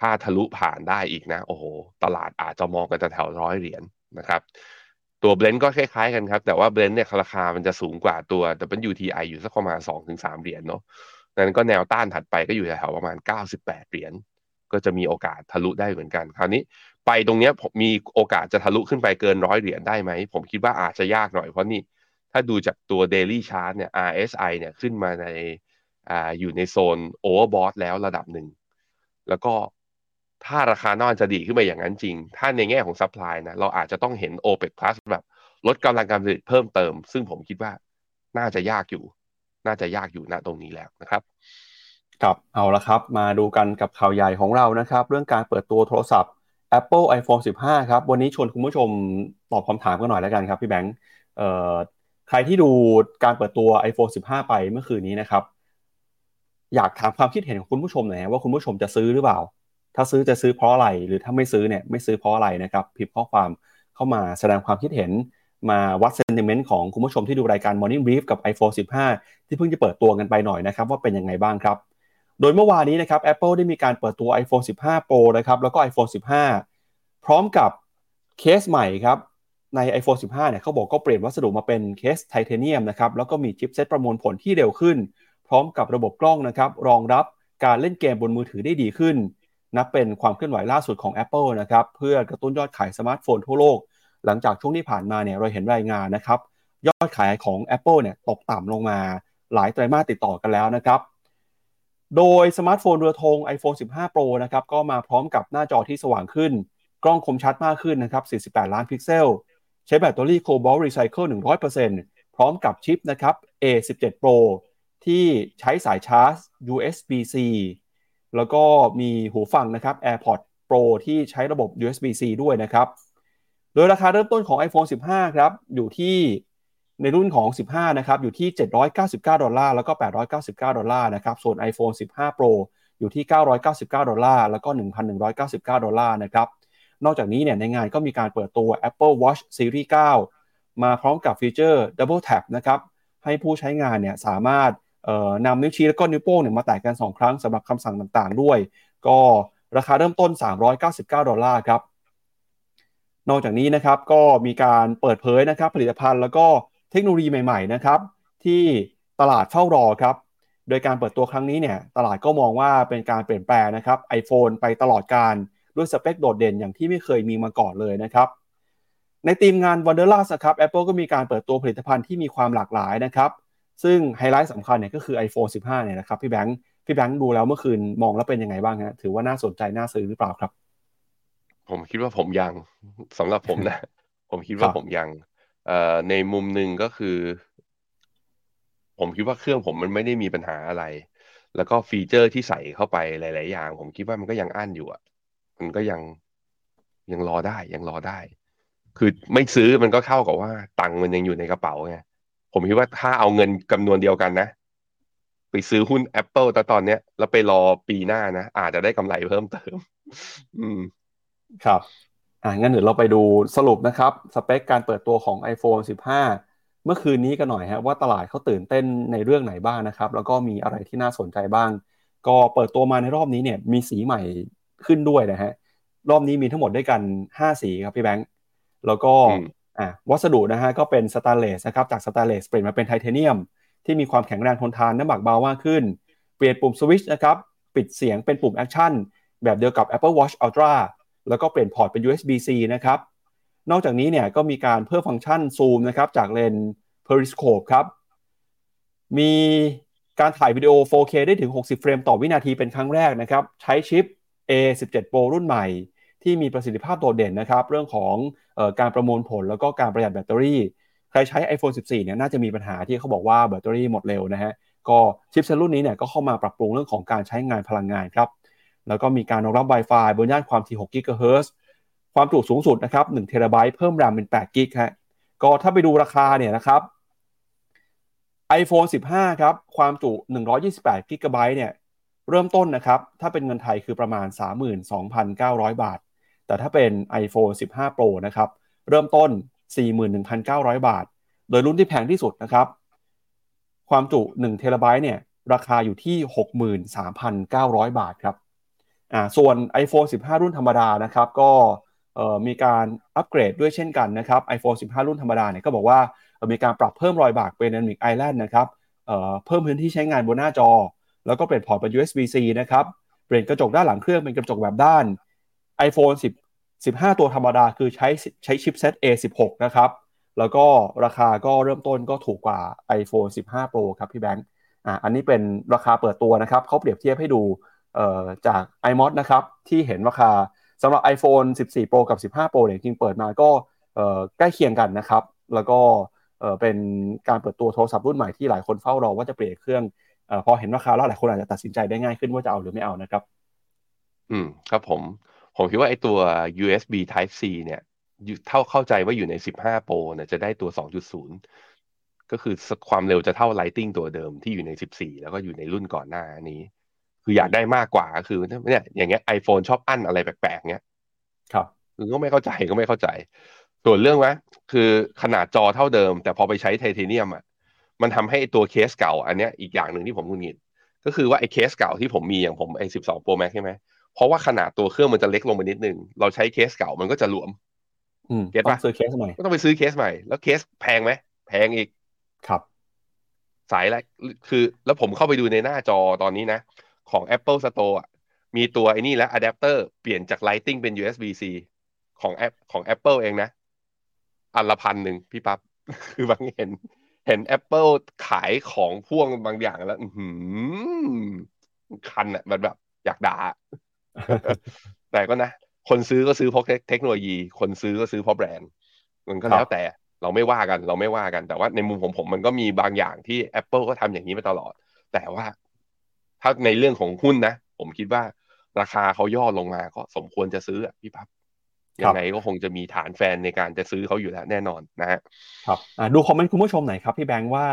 ถ้าทะลุผ่านได้อีกนะ โอ้โห ตลาดอาจจะมองกันแถวร้อยเหรียญนะครับ ตัวเบลนด์ก็คล้ายๆกันครับ แต่ว่าเบลนด์เนี่ยราคามันจะสูงกว่าตัว WTI อยู่สักประมาณสองถึงสามเหรียญเนาะ นั้นก็แนวต้านถัดไปก็อยู่แถวประมาณ 98 เหรียญก็จะมีโอกาสทะลุได้เหมือนกัน คราวนี้ไปตรงนี้มีโอกาสจะทะลุขึ้นไปเกินร้อยเหรียญได้ไหม ผมคิดว่าอาจจะยากหน่อยเพราะนี่ ถ้าดูจากตัว Daily Chart เนี่ย RSI เนี่ยขึ้นมาในอ่าอยู่ในโซน Overbought แล้วระดับหนึ่ง แล้วก็ถ้าราคาน้ำมันจะดีขึ้นไปอย่างนั้นจริง ถ้าในแง่ของ supply นะเราอาจจะต้องเห็น OPEC Plus แบบลดกำลังการผลิตเพิ่มเติม ซึ่งผมคิดว่าน่าจะยากอยู่ น่าจะยากอยู่ณตรงนี้แล้วนะครับครับเอาละครับ มาดูกันกับข่าวใหญ่ของเรานะครับ เรื่องการเปิดตัวโทรศัพท์ Apple iPhone 15 ครับ วันนี้ชวนคุณผู้ชมตอบคำถามกันหน่อยแล้วกันครับพี่แบงค์เอ่อใครที่ดูการเปิดตัว iPhone 15 ไปเมื่อคืนนี้นะครับ อยากถามความคิดเห็นของคุณผู้ชมหน่อยว่าคุณผู้ชมจะซื้อหรือเปล่า ถ้าซื้อจะซื้อเพราะอะไร หรือถ้าไม่ซื้อเนี่ยไม่ซื้อเพราะอะไรนะครับ พิมพ์ข้อความเข้ามาแสดงความคิดเห็น มาวัด sentiment ของคุณผู้ชมที่ดูรายการ Morning Brief กับ iPhone 15 ที่เพิ่งจะเปิดตัวกันไปหน่อยนะครับว่าเป็นยังไงบ้างครับ โดยเมื่อวานนี้นะครับ Apple ได้มีการเปิดตัว iPhone 15 Pro นะครับแล้วก็ iPhone 15 พร้อมกับเคสใหม่ครับใน iPhone 15 เนี่ยเขาบอกก็เปลี่ยนวัสดุมาเป็นเคสไทเทเนียมนะครับแล้วก็มีชิปเซตประมวลผลที่เร็วขึ้น พร้อมกับระบบกล้องนะครับรองรับการเล่นเกมบนมือถือได้ดีขึ้น นับเป็นความเคลื่อนไหวล่าสุดของ Apple นะครับเพื่อกระตุ้นยอดขายสมาร์ทโฟนทั่วโลก หลังจากช่วงที่ผ่านมาเนี่ยเราเห็นรายงานนะครับยอดขายของ Apple เนี่ยตกต่ำลงมาหลายไตรมาสติดต่อกันแล้วนะครับโดยสมาร์ทโฟนเรือธง iPhone 15 Pro นะครับก็มาพร้อมกับหน้าจอที่สว่างขึ้น กล้องคมชัดมากขึ้นนะครับ 48 ล้านพิกเซล ใช้แบตเตอรี่ Cobalt Recycle 100%พร้อมกับชิปนะครับ A17 Pro ที่ใช้สายชาร์จ USB-C แล้วก็มีหูฟังนะครับ AirPods Pro ที่ใช้ระบบ USB-C ด้วยนะครับ โดยราคาเริ่มต้นของ iPhone 15 ครับ อยู่ที่ในรุ่นของ 15 นะครับ อยู่ที่ 799 ดอลลาร์ แล้วก็ 899 ดอลลาร์นะครับ ส่วน iPhone 15 Pro อยู่ที่ 999 ดอลลาร์ แล้วก็ 1,199 ดอลลาร์นะครับ นอกจากนี้เนี่ยในงานก็มีการเปิดตัว Apple Watch Series 9 มาพร้อมกับฟีเจอร์ Double Tap นะครับ ให้ผู้ใช้งานเนี่ยสามารถนำนิ้วชี้แล้วก็นิ้วโป้งเนี่ยมาแตะกัน 2 ครั้งสำหรับคำสั่งต่างๆ ด้วย ก็ราคาเริ่มต้น 399 ดอลลาร์ครับ นอกจากนี้นะครับก็มีการเปิดเผยนะครับผลิตภัณฑ์แล้วก็เทคโนโลยีใหม่ๆนะครับที่ตลาดเฝ้ารอครับโดยการเปิดตัวครั้งนี้เนี่ยตลาดก็มองว่าเป็นการเปลี่ยนแปลงนะครับ iPhone ไปตลอดการด้วยสเปคโดดเด่นอย่างที่ไม่เคยมีมาก่อนเลยนะครับในทีมงาน Wonderlust ครับ Apple ก็มีการเปิดตัวผลิตภัณฑ์ที่มีความหลากหลายนะครับซึ่งไฮไลท์สำคัญเนี่ยก็คือ iPhone 15 เนี่ยนะครับพี่แบงค์พี่แบงค์ดูแล้วเมื่อคืนมองแล้วเป็นยังไงบ้างฮะถือว่าน่าสนใจน่าซื้อหรือเปล่าครับ ผมคิดว่าผมยังสำหรับผมนะ ผมคิดว่าผมยังเอ่อในมุมหนึ่งก็คือ ผมคิดว่าเครื่องผมมันไม่ได้มีปัญหาอะไร แล้วก็ฟีเจอร์ที่ใส่เข้าไปหลาย ๆ อย่าง ผมคิดว่ามันก็ยังอั้นอยู่อะ มันก็ยังยังรอได้ยังรอได้ คือไม่ซื้อมันก็เข้ากับว่าตังค์มันยังอยู่ในกระเป๋าไงผมคิดว่าถ้าเอาเงินจำนวนเดียวกันนะ ไปซื้อหุ้น Apple แต่ตอนเนี้ยแล้วไปรอปีหน้านะอาจจะได้กำไรเพิ่มเติม อืม ครับอ่างั้นเดี๋ยวเราไปดูสรุปนะครับสเปคการเปิดตัวของ iPhone 15 เมื่อคืนนี้กันหน่อยฮะว่าตลาดเขาตื่นเต้นในเรื่องไหนบ้างนะครับ แล้วก็มีอะไรที่น่าสนใจบ้าง ก็เปิดตัวมาในรอบนี้เนี่ยมีสีใหม่ขึ้นด้วยนะฮะรอบนี้มีทั้งหมดด้วยกัน 5 สีครับพี่แบงค์แล้วก็อ่าวัสดุนะฮะก็เป็นสแตนเลสนะครับจากสแตนเลสเปลี่ยนมาเป็นไทเทเนียม ที่มีความแข็งแรงทนทานน้ำหนักเบามากขึ้น เปลี่ยนปุ่มสวิตช์นะครับปิดเสียงเป็นปุ่ม Action แบบเดียวกับ Apple Watch Ultra แล้วก็เปลี่ยนพอร์ตเป็น USB-C นะครับ นอกจากนี้เนี่ยก็มีการเพิ่มฟังก์ชันซูมนะครับจากเลนส์ Periscope ครับ มีการถ่ายวิดีโอ 4K ได้ถึง 60 เฟรมต่อวินาทีเป็นครั้งแรกนะครับ ใช้ชิป A17 Pro รุ่นใหม่ ที่มีประสิทธิภาพโดดเด่นนะครับ เรื่องของออการประมวลผลแล้วก็การประหยัดแบตเตอรี่ ใครใช้ iPhone 14 เนี่ยน่าจะมีปัญหาที่เขาบอกว่าแบตเตอรี่หมดเร็วนะฮะ ก็ชิปเซตรุ่นนี้เนี่ยก็เข้ามาปรับปรุงเรื่องของการใช้งานพลังงานครับ แล้วก็มีการรองรับ Wi-Fi บนย่านความถี่6 GHz ความจุสูงสุดนะครับ1เทราไบต์เพิ่ม RAM เป็น8กิกฮะก็ถ้าไปดูราคาเนี่ยนะครับ iPhone 15 ครับ ความจุ128กิกะไบต์เนี่ยเริ่มต้นนะครับ ถ้าเป็นเงินไทยคือประมาณ 32,900 บาท แต่ถ้าเป็น iPhone 15 Pro นะครับ เริ่มต้น 41,900 บาท โดยรุ่นที่แพงที่สุดนะครับ ความจุ1เทราไบต์เนี่ย ราคาอยู่ที่ 63,900 บาทครับ อ่าส่วน iPhone 15 รุ่นธรรมดานะครับก็มีการอัปเกรดด้วยเช่นกันนะครับ iPhone 15 รุ่นธรรมดาเนี่ยก็บอกว่ามีการปรับเพิ่มรอยบากเป็น Dynamic Island นะครับเพิ่มพื้นที่ใช้งานบนหน้าจอ แล้วก็เปลี่ยนพอร์ตเป็น USB-C นะครับเปลี่ยนกระจกด้านหลังเครื่องเป็นกระจกแบบด้าน iPhone 10 15 ตัวธรรมดาคือใช้ใช้ชิปเซต A16 นะครับแล้วก็ราคาก็เริ่มต้นก็ถูกกว่า iPhone 15 Pro ครับพี่แบงค์อ่าอันนี้เป็นราคาเปิดตัวนะครับเขาเปรียบเทียบให้ดู จาก iMod นะครับที่เห็นราคาสำหรับ iPhone 14 Pro กับ 15 Pro เนี่ยจริงเปิดมาก็ใกล้เคียงกันนะครับ แล้วก็เป็นการเปิดตัวโทรศัพท์รุ่นใหม่ที่หลายคนเฝ้ารอว่าจะเปลี่ยนเครื่องอพอเห็นราคาแล้วหลายคนอาจจะตัดสินใจได้ง่ายขึ้นว่าจะเอาหรือไม่เอานะครับ อืมครับผม ผมคิดว่าไอ้ตัว USB Type C เนี่ยเท่าเข้าใจว่าอยู่ใน 15 Pro เนี่ยจะได้ตัว 2.0 ก็คือความเร็วจะเท่า Lighting ตัวเดิมที่อยู่ใน 14 แล้วก็อยู่ในรุ่นก่อนหน้านี้ คืออยากได้มากกว่าคือเนี่ยอย่างเงี้ย iPhone ชอบอั้นอะไรแปลกๆเงี้ยครับคือก็ไม่เข้าใจก็ไม่เข้าใจ ส่วนเรื่องว่าคือขนาดจอเท่าเดิม แต่พอไปใช้ไทเทเนียมอะมันทำให้ตัวเคสเก่า อันเนี้ยอีกอย่างหนึ่งที่ผมคุงิด ก็คือว่าไอ้เคสเก่าที่ผมมีอย่างผมไอ้สิบสองโปรแม็กใช่ไหมเพราะว่าขนาดตัวเครื่องมันจะเล็กลงไปนิดนึง เราใช้เคสเก่ามันก็จะหลวมอืม get ปะซื้อเคสใหม่ก็ต้องไปซื้อเคสใหม่ แล้วเคสแพงไหมแพงอีกครับ สายอะไรคือ แล้วผมเข้าไปดูในหน้าจอตอนนี้นะ ของ Apple Store อะมีตัวไอ้นี่แล้วอะแดปเตอร์เปลี่ยนจาก Lightning เป็น USB-C ของแอปของ Apple เองนะ อันละพันหนึ่งพี่ปับ๊บคือบางเห็น เห็น Apple ขายของพ่วงบางอย่างแล้วอือหือคันอะมันแบบอยากด่า แต่ก็นะ คนซื้อก็ซื้อเพราะเทคโนโลยี คนซื้อก็ซื้อเพราะแบรนด์ มันก็แล้วแต่เราไม่ว่ากัน เราไม่ว่ากันแต่ว่าในมุมของผมมันก็มีบางอย่างที่ Apple ก็ทำอย่างนี้มาตลอด แต่ว่า ถ้าในเรื่องของหุ้นนะ ผมคิดว่าราคาเขาย่อลงมาก็สมควรจะซื้ออะพี่พับยังไงก็คงจะมีฐานแฟนในการจะซื้อเขาอยู่แล้วแน่นอนนะฮะครับดูคอมเมนต์คุณผู้ชมหน่อยครับพี่แบงค์ว่า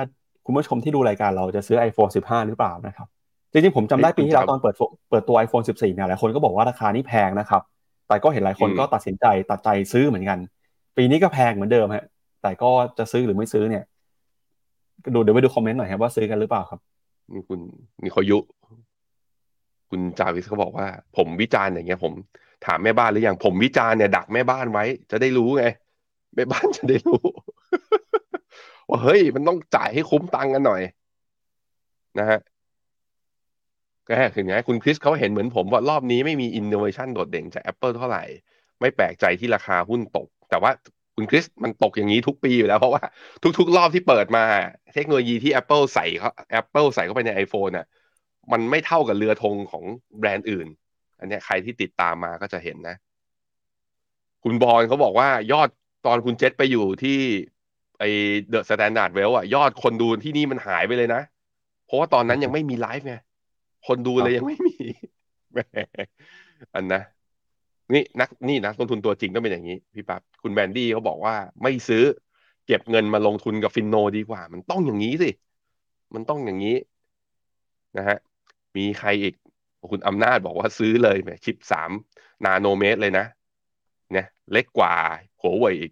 คุณผู้ชมที่ดูรายการเราจะซื้อ iPhone 15 หรือเปล่านะครับจริงๆผมจำได้ปีที่แล้วตอนเปิดเปิดตัว iPhone 14เนี่ยหลายคนก็บอกว่าราคานี้แพงนะครับ แต่ก็เห็นหลายคนก็ตัดสินใจตัดใจซื้อเหมือนกัน ปีนี้ก็แพงเหมือนเดิมฮะแต่ก็จะซื้อหรือไม่ซื้อเนี่ยดูเดี๋ยวไปดูคอมเมนต์หน่อยครับว่าซื้อกันหรือเปล่าครับ นี่คุณนี่เขายุ คุณจาวิสเขาบอกว่า ผมวิจารณ์อย่างเงี้ย ผมถามแม่บ้านหรือยังผมวิจารณ์เนี่ยดักแม่บ้านไว้ จะได้รู้ไงแม่บ้านจะได้รู้ ว่าเฮ้ย มันต้องจ่ายให้คุ้มตังค์กันหน่อย นะฮะก็คือไงคุณคริสเขาเห็นเหมือนผมว่ารอบนี้ไม่มีอินโนเวชันโดดเด่นจาก Apple เท่าไหร่ ไม่แปลกใจที่ราคาหุ้นตก แต่ว่า คุณคริสมันตกอย่างนี้ทุกปีอยู่แล้วเพราะว่าทุก ๆ รอบที่เปิดมา เทคโนโลยีที่ Apple ใส่เขา Apple ใส่เข้าไปใน iPhone น่ะมันไม่เท่ากับเรือธงของแบรนด์อื่น อันนี้ใครที่ติดตามมาก็จะเห็นนะ คุณบอลเขาบอกว่ายอดตอนคุณเจษไปอยู่ที่ไอ The Standard Wealth อะยอดคนดูที่นี่มันหายไปเลยนะ เพราะว่าตอนนั้นยังไม่มีไลฟ์ไงคนดูเลยยังไม่มีอันนะ นี่นักนี่นะนักลงทุนตัวจริงต้องเป็นอย่างนี้พี่ปับ๊บคุณแบนดี้เขาบอกว่าไม่ซื้อเก็บเงินมาลงทุนกับ Finno ดีกว่า มันต้องอย่างนี้สิ มันต้องอย่างนี้นะฮะมีใครอีกคุณอำนาจบอกว่าซื้อเลยแหมชิปสามนาโนเมตรเลยนะเนี่ยเล็กกว่าหัวเว่ยอีก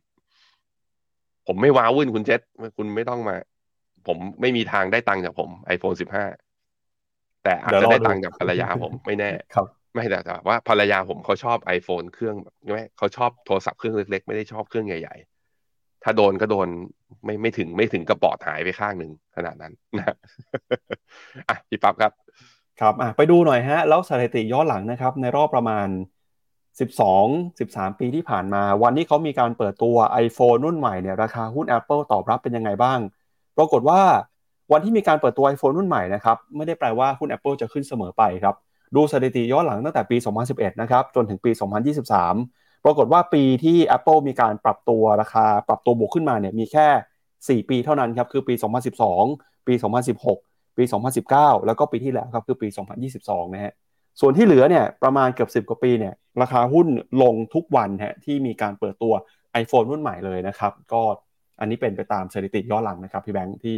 ผมไม่ว้าวุ่นคุณเจษคุณไม่ต้องมา ผมไม่มีทางได้ตังค์จากผม iPhone สิบห้าแต่อาจจะได้ตังค์จากภรรยาผมไม่แน่ครับ ไม่แต่แต่ว่าภรรยาผมเขาชอบ iPhone เครื่องแบบไม่เขาชอบโทรศัพท์เครื่องเล็ก ๆ ไม่ได้ชอบเครื่องใหญ่ๆ ถ้าโดนก็โดนไม่ไม่ถึงไม่ถึงกระปอดหายไปข้างหนึ่งขนาดนั้นนะอะพี่ปั๊บครับ ครับอะไปดูหน่อยฮะ แล้วสถิติย้อนหลังนะครับ ในรอบประมาณ 12 13 ปีที่ผ่านมา วันนี้เขามีการเปิดตัว iPhone รุ่นใหม่เนี่ยราคาหุ้น Apple ตอบรับเป็นยังไงบ้าง ปรากฏว่าวันที่มีการเปิดตัว iPhone รุ่นใหม่นะครับไม่ได้แปลว่าหุ้น Apple จะขึ้นเสมอไปครับ ดูสถิติย้อนหลังตั้งแต่ปี 2011 นะครับ จนถึงปี 2023 ปรากฏว่าปีที่ Apple มีการปรับตัวราคา ปรับตัวบวกขึ้นมาเนี่ยมีแค่ 4 ปีเท่านั้นครับ คือปี 2012 ปี 2016 ปี 2019 แล้วก็ปีที่แล้วครับ คือปี 2022 นะฮะ ส่วนที่เหลือเนี่ยประมาณเกือบ10 กว่าปีเนี่ยราคาหุ้นลงทุกวันฮะที่มีการเปิดตัว iPhone รุ่นใหม่เลยนะครับ ก็อันนี้เป็นไปตามสถิติย้อนหลังนะครับพี่แบงค์ที่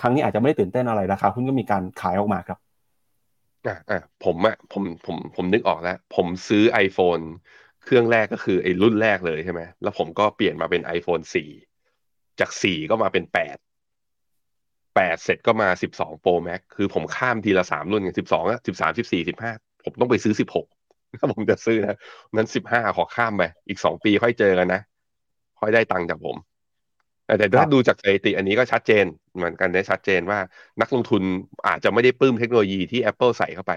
ครั้งนี้อาจจะไม่ได้ตื่นเต้นอะไรราคาหุ้นก็มีการขายออกมาครับ อะอะผมอะผมผมผมนึกออกแล้ว ผมซื้อ iPhone เครื่องแรกก็คือไอ้รุ่นแรกเลยใช่ไหมแล้วผมก็เปลี่ยนมาเป็น iPhone 4 จาก 4 ก็มาเป็น 8 8 เสร็จก็มา 12 Pro Max คือผมข้ามทีละ 3 รุ่นกัน 12อะ13 14 15 ผมต้องไปซื้อ 16 ถ้าผมจะซื้อนะนั้น 15 ขอข้ามไป อีก 2 ปีค่อยเจอกันนะ ค่อยได้ตังค์จากผม แต่ถ้าดูจากสถิติอันนี้ก็ชัดเจนเหมือนกันได้ชัดเจนว่านักลงทุนอาจจะไม่ได้ปลื้มเทคโนโลยีที่ Apple ใส่เข้าไป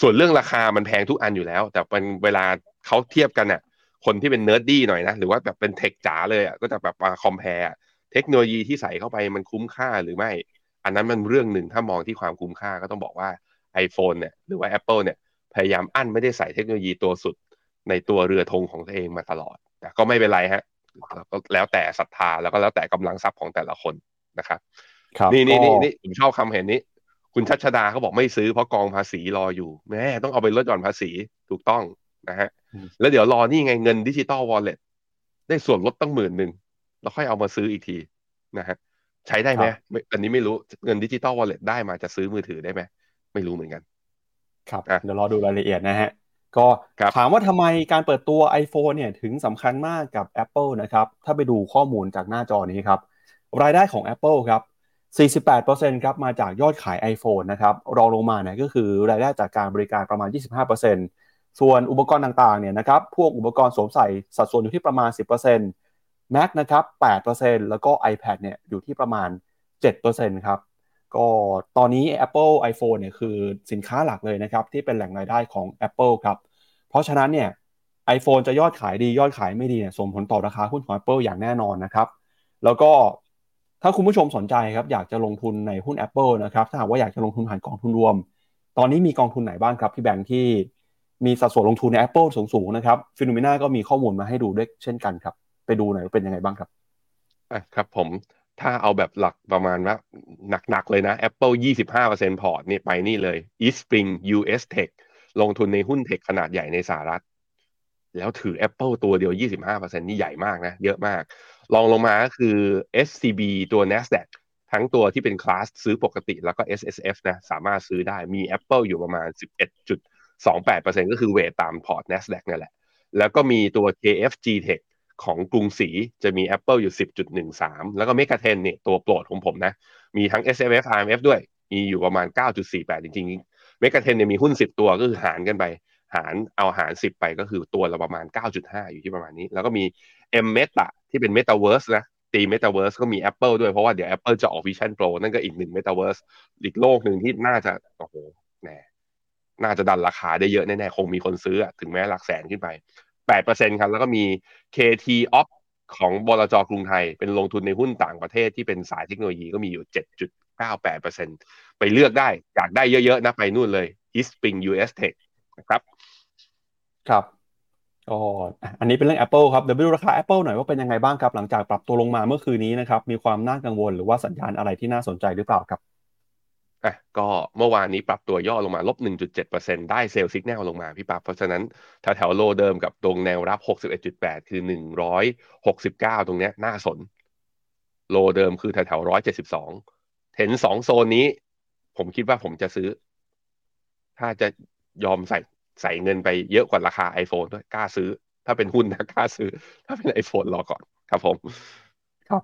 ส่วนเรื่องราคามันแพงทุกอันอยู่แล้ว แต่เป็นเวลาเขาเทียบกันน่ะคนที่เป็น nerdy หน่อยนะ หรือว่าแบบเป็น tech จ๋าเลยอะก็จะแบบมา compare เทคโนโลยีที่ใส่เข้าไปมันคุ้มค่าหรือไม่ อันนั้นมันเรื่องหนึ่งถ้ามองที่ความคุ้มค่าก็ต้องบอกว่า iPhone เนี่ยหรือว่า Apple เนี่ยพยายามอั้นไม่ได้ใส่เทคโนโลยีตัวสุดในตัวเรือธงของตัวเองมาตลอดแต่ก็ไม่เป็นไรฮะ ก็แล้วแต่ศรัทธาแล้วก็แล้วแต่กำลังทรัพย์ของแต่ละคนนะครับครับนี่นี่ก็นี่นี่ผมชอบ comment นี้ คุณชัชดาเขาบอกไม่ซื้อเพราะกองภาษีรออยู่แม่ต้องเอาไปลดหย่อนภาษีถูกต้องนะฮะอืมแล้วเดี๋ยวรอนี่ไงเงินดิจิตอลวอลเล็ตได้ส่วนลดตั้งหมื่นหนึ่งแล้วค่อยเอามาซื้ออีกทีนะฮะใช้ได้ไหมไม่อันนี้ไม่รู้เงินดิจิตอลวอลเล็ตได้มาจะซื้อมือถือได้ไหมไม่รู้เหมือนกัน ครับอะเดี๋ยวรอดูรายละเอียดนะฮะ ก็ถามว่าทำไมการเปิดตัว iPhone เนี่ยถึงสำคัญมากกับ Apple นะครับถ้าไปดูข้อมูลจากหน้าจอนี้ครับรายได้ของ Apple ครับ 48%ครับมาจากยอดขาย iPhone นะครับรองลงมาเนี่ยก็คือรายได้จากการบริการประมาณ 25%ส่วนอุปกรณ์ต่างๆเนี่ยนะครับพวกอุปกรณ์สวมใส่สัดส่วนอยู่ที่ประมาณ 10% Mac นะครับ 8%แล้วก็ iPad เนี่ยอยู่ที่ประมาณ 7%ครับ ก็ตอนนี้ Apple iPhone เนี่ยคือสินค้าหลักเลยนะครับ ที่เป็นแหล่งรายได้ของ Apple ครับ เพราะฉะนั้นเนี่ย iPhone จะยอดขายดียอดขายไม่ดีเนี่ยส่งผลต่อราคาหุ้นของ Apple อย่างแน่นอนนะครับ แล้วก็ถ้าคุณผู้ชมสนใจครับอยากจะลงทุนในหุ้น Apple นะครับถ้าหากว่าอยากจะลงทุนผ่านกองทุนรวม ตอนนี้มีกองทุนไหนบ้างครับพี่แบงค์ที่มีสัดส่วนลงทุนใน Apple สูงๆนะครับฟิโนเมนาก็มีข้อมูลมาให้ดูด้วยเช่นกันครับ ไปดูหน่อยว่าเป็นยังไงบ้างครับอะครับผม ถ้าเอาแบบหลักประมาณว่าหนักๆเลยนะ Apple 25%พอร์ตนี่ไปนี่เลย East Spring US Tech ลงทุนในหุ้นเทคขนาดใหญ่ในสหรัฐ แล้วถือ Apple ตัวเดียว 25%นี่ใหญ่มากนะ เยอะมาก ลองลงมาก็คือ SCB ตัว NASDAQ ทั้งตัวที่เป็นคลาสซื้อปกติแล้วก็ SSF นะ สามารถซื้อได้มี Apple อยู่ประมาณ 11.28%ก็คือเวทตามพอร์ต NASDAQ นี่แหละ แล้วก็มีตัว KFG Tech ของกรุงศรีจะมี Apple อยู่ 10.13 แล้วก็ m e g a t e n เนี่ยตัวโปรดของผมนะ มีทั้ง S M F R M F ด้วย มีอยู่ประมาณ 9.48 จริงๆ m e g a t e n เนี่ยมีหุ้น 10 ตัวก็คือหารกันไป หารเอาหาร 10 ไปก็คือตัวละประมาณ 9.5 อยู่ที่ประมาณนี้ แล้วก็มี M Meta ที่เป็น Metaverse นะตี Metaverse ก็มี Apple ด้วยเพราะว่าเดี๋ยว Apple จะออก Vision Pro นั่นก็อีกหนึ่ง Metaverse อีกโลกหนึ่งที่น่าจะโอ้โหแหมน่าจะดันราคาได้เยอะแน่ๆคงมีคนซื้อถึงแม้หลักแสนขึ้นไป 8%ครับ แล้วก็มี KT Op ของบลจกรุงไทย เป็นลงทุนในหุ้นต่างประเทศที่เป็นสายเทคโนโลยีก็มีอยู่ 7.98%ไปเลือกได้อยากได้เยอะๆนะไปนู่นเลย East Spring US Tech นะครับ ครับอ๋ออันนี้เป็นเรื่อง Apple ครับ เดี๋ยวไปดูราคา Apple หน่อยว่าเป็นยังไงบ้างครับ หลังจากปรับตัวลงมาเมื่อคืนนี้นะครับ มีความน่ากังวลหรือว่าสัญญาณอะไรที่น่าสนใจหรือเปล่าครับ อะก็เมื่อวานนี้ปรับตัวย่อลงมาลบ 1.7%ได้เซลล์ซิกแนลลงมาพี่ปั๊บเพราะฉะนั้นแถวแถวโลเดิมกับตรงแนวรับ 61.8 คือ 169 ตรงเนี้ยน่าสน โลเดิมคือแถวแถว172 เห็นสองโซนนี้ ผมคิดว่าผมจะซื้อ ถ้าจะยอมใส่ใส่เงินไปเยอะกว่าราคา iPhone ด้วยกล้าซื้อ ถ้าเป็นหุ้นนะกล้าซื้อ ถ้าเป็น iPhone รอก่อนครับผม ครับ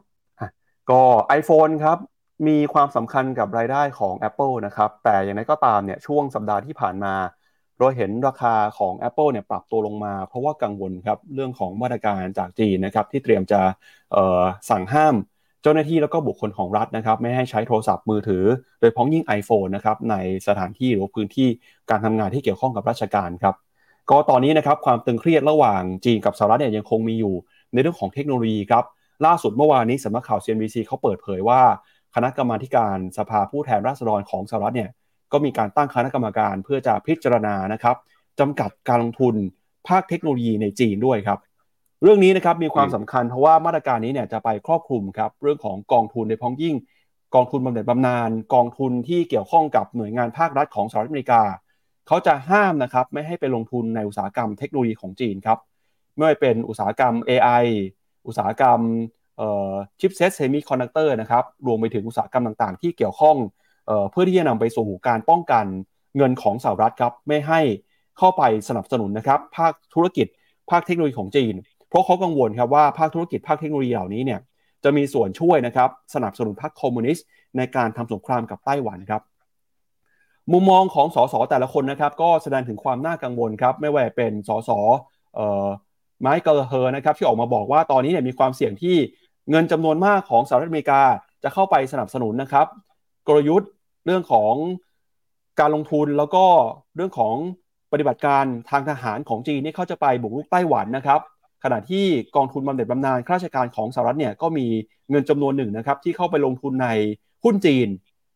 ก็ iPhone ครับ มีความสำคัญกับรายได้ของ Apple นะครับ แต่อย่างไรก็ตามเนี่ยช่วงสัปดาห์ที่ผ่านมา เราเห็นราคาของ Apple เนี่ยปรับตัวลงมา เพราะว่ากังวลครับเรื่องของมาตรการจากจีนนะครับที่เตรียมจะสั่งห้ามเจ้าหน้าที่แล้วก็บุคคลของรัฐนะครับไม่ให้ใช้โทรศัพท์มือถือ โดยพ้องยิ่ง iPhone นะครับในสถานที่หรือพื้นที่การทำงานที่เกี่ยวข้องกับราชการครับก็ตอนนี้นะครับความตึงเครียดระหว่างจีนกับสหรัฐเนี่ยยังคงมีอยู่ในเรื่องของเทคโนโลยีครับล่าสุดเมื่อวานนี้สำนักข่าว CNBC เขาเปิดเผยว่า คณะกรรมาการสภาผู้แทนราษฎรของสหรัฐเนี่ยก็มีการตั้งคณะกรรมการเพื่อจะพิจารณานะครับจำกัดการลงทุนภาคเทคโนโลยีในจีนด้วยครับ เรื่องนี้นะครับมีความสำคัญเพราะว่ามาตรการนี้เนี่ยจะไปครอบคลุมครับเรื่องของกองทุนในพ้องยิ่ง กองทุนบำเหน็จบำนาญกองทุนที่เกี่ยวข้องกับหน่วยงานภาครัฐของสหรัฐอเมริกา เขาจะห้ามนะครับไม่ให้ไปลงทุนในอุตสาหกรรมเทคโนโลยีของจีนครับไม่ว่าเป็นอุตสาหกรรม AI อุตสาหกรรม ชิปเซตเซมิคอนดักเตอร์นะครับรวมไปถึงอุตสาหกรรมต่างๆ ที่เกี่ยวข้องเอเพื่อที่จะนำไปสู่การป้องกันเงินของสหรัฐครับไม่ให้เข้าไปสนับสนุนนะครับภาคธุรกิจภาคเทคโนโลยีของจีน เพราะเขากังวลครับว่าภาคธุรกิจภาคเทคโนโลยีเหล่านี้เนี่ยจะมีส่วนช่วยนะครับสนับสนุนพรรคคอมมิวนิสต์ในการทำสงครามกับไต้หวันครับ มุมมองของสสแต่ละคนนะครับ ก็แสดงถึงความน่ากังวลครับ ไม่ว่าเป็นสสไมค์ กัลลาเกอร์นะครับที่ออกมาบอกว่าตอนนี้เนี่ยมีความเสี่ยงที่ เงินจำนวนมากของสหรัฐอเมริกาจะเข้าไปสนับสนุนนะครับ กลยุทธ์เรื่องของการลงทุนแล้วก็เรื่องของปฏิบัติการทางทหารของจีนนี่เขาจะไปบุกรุกไต้หวันนะครับ ขณะที่กองทุนบำเหน็จบำนาญข้าราชการของสหรัฐเนี่ยก็มีเงินจำนวนหนึ่งนะครับที่เข้าไปลงทุนในหุ้นจีน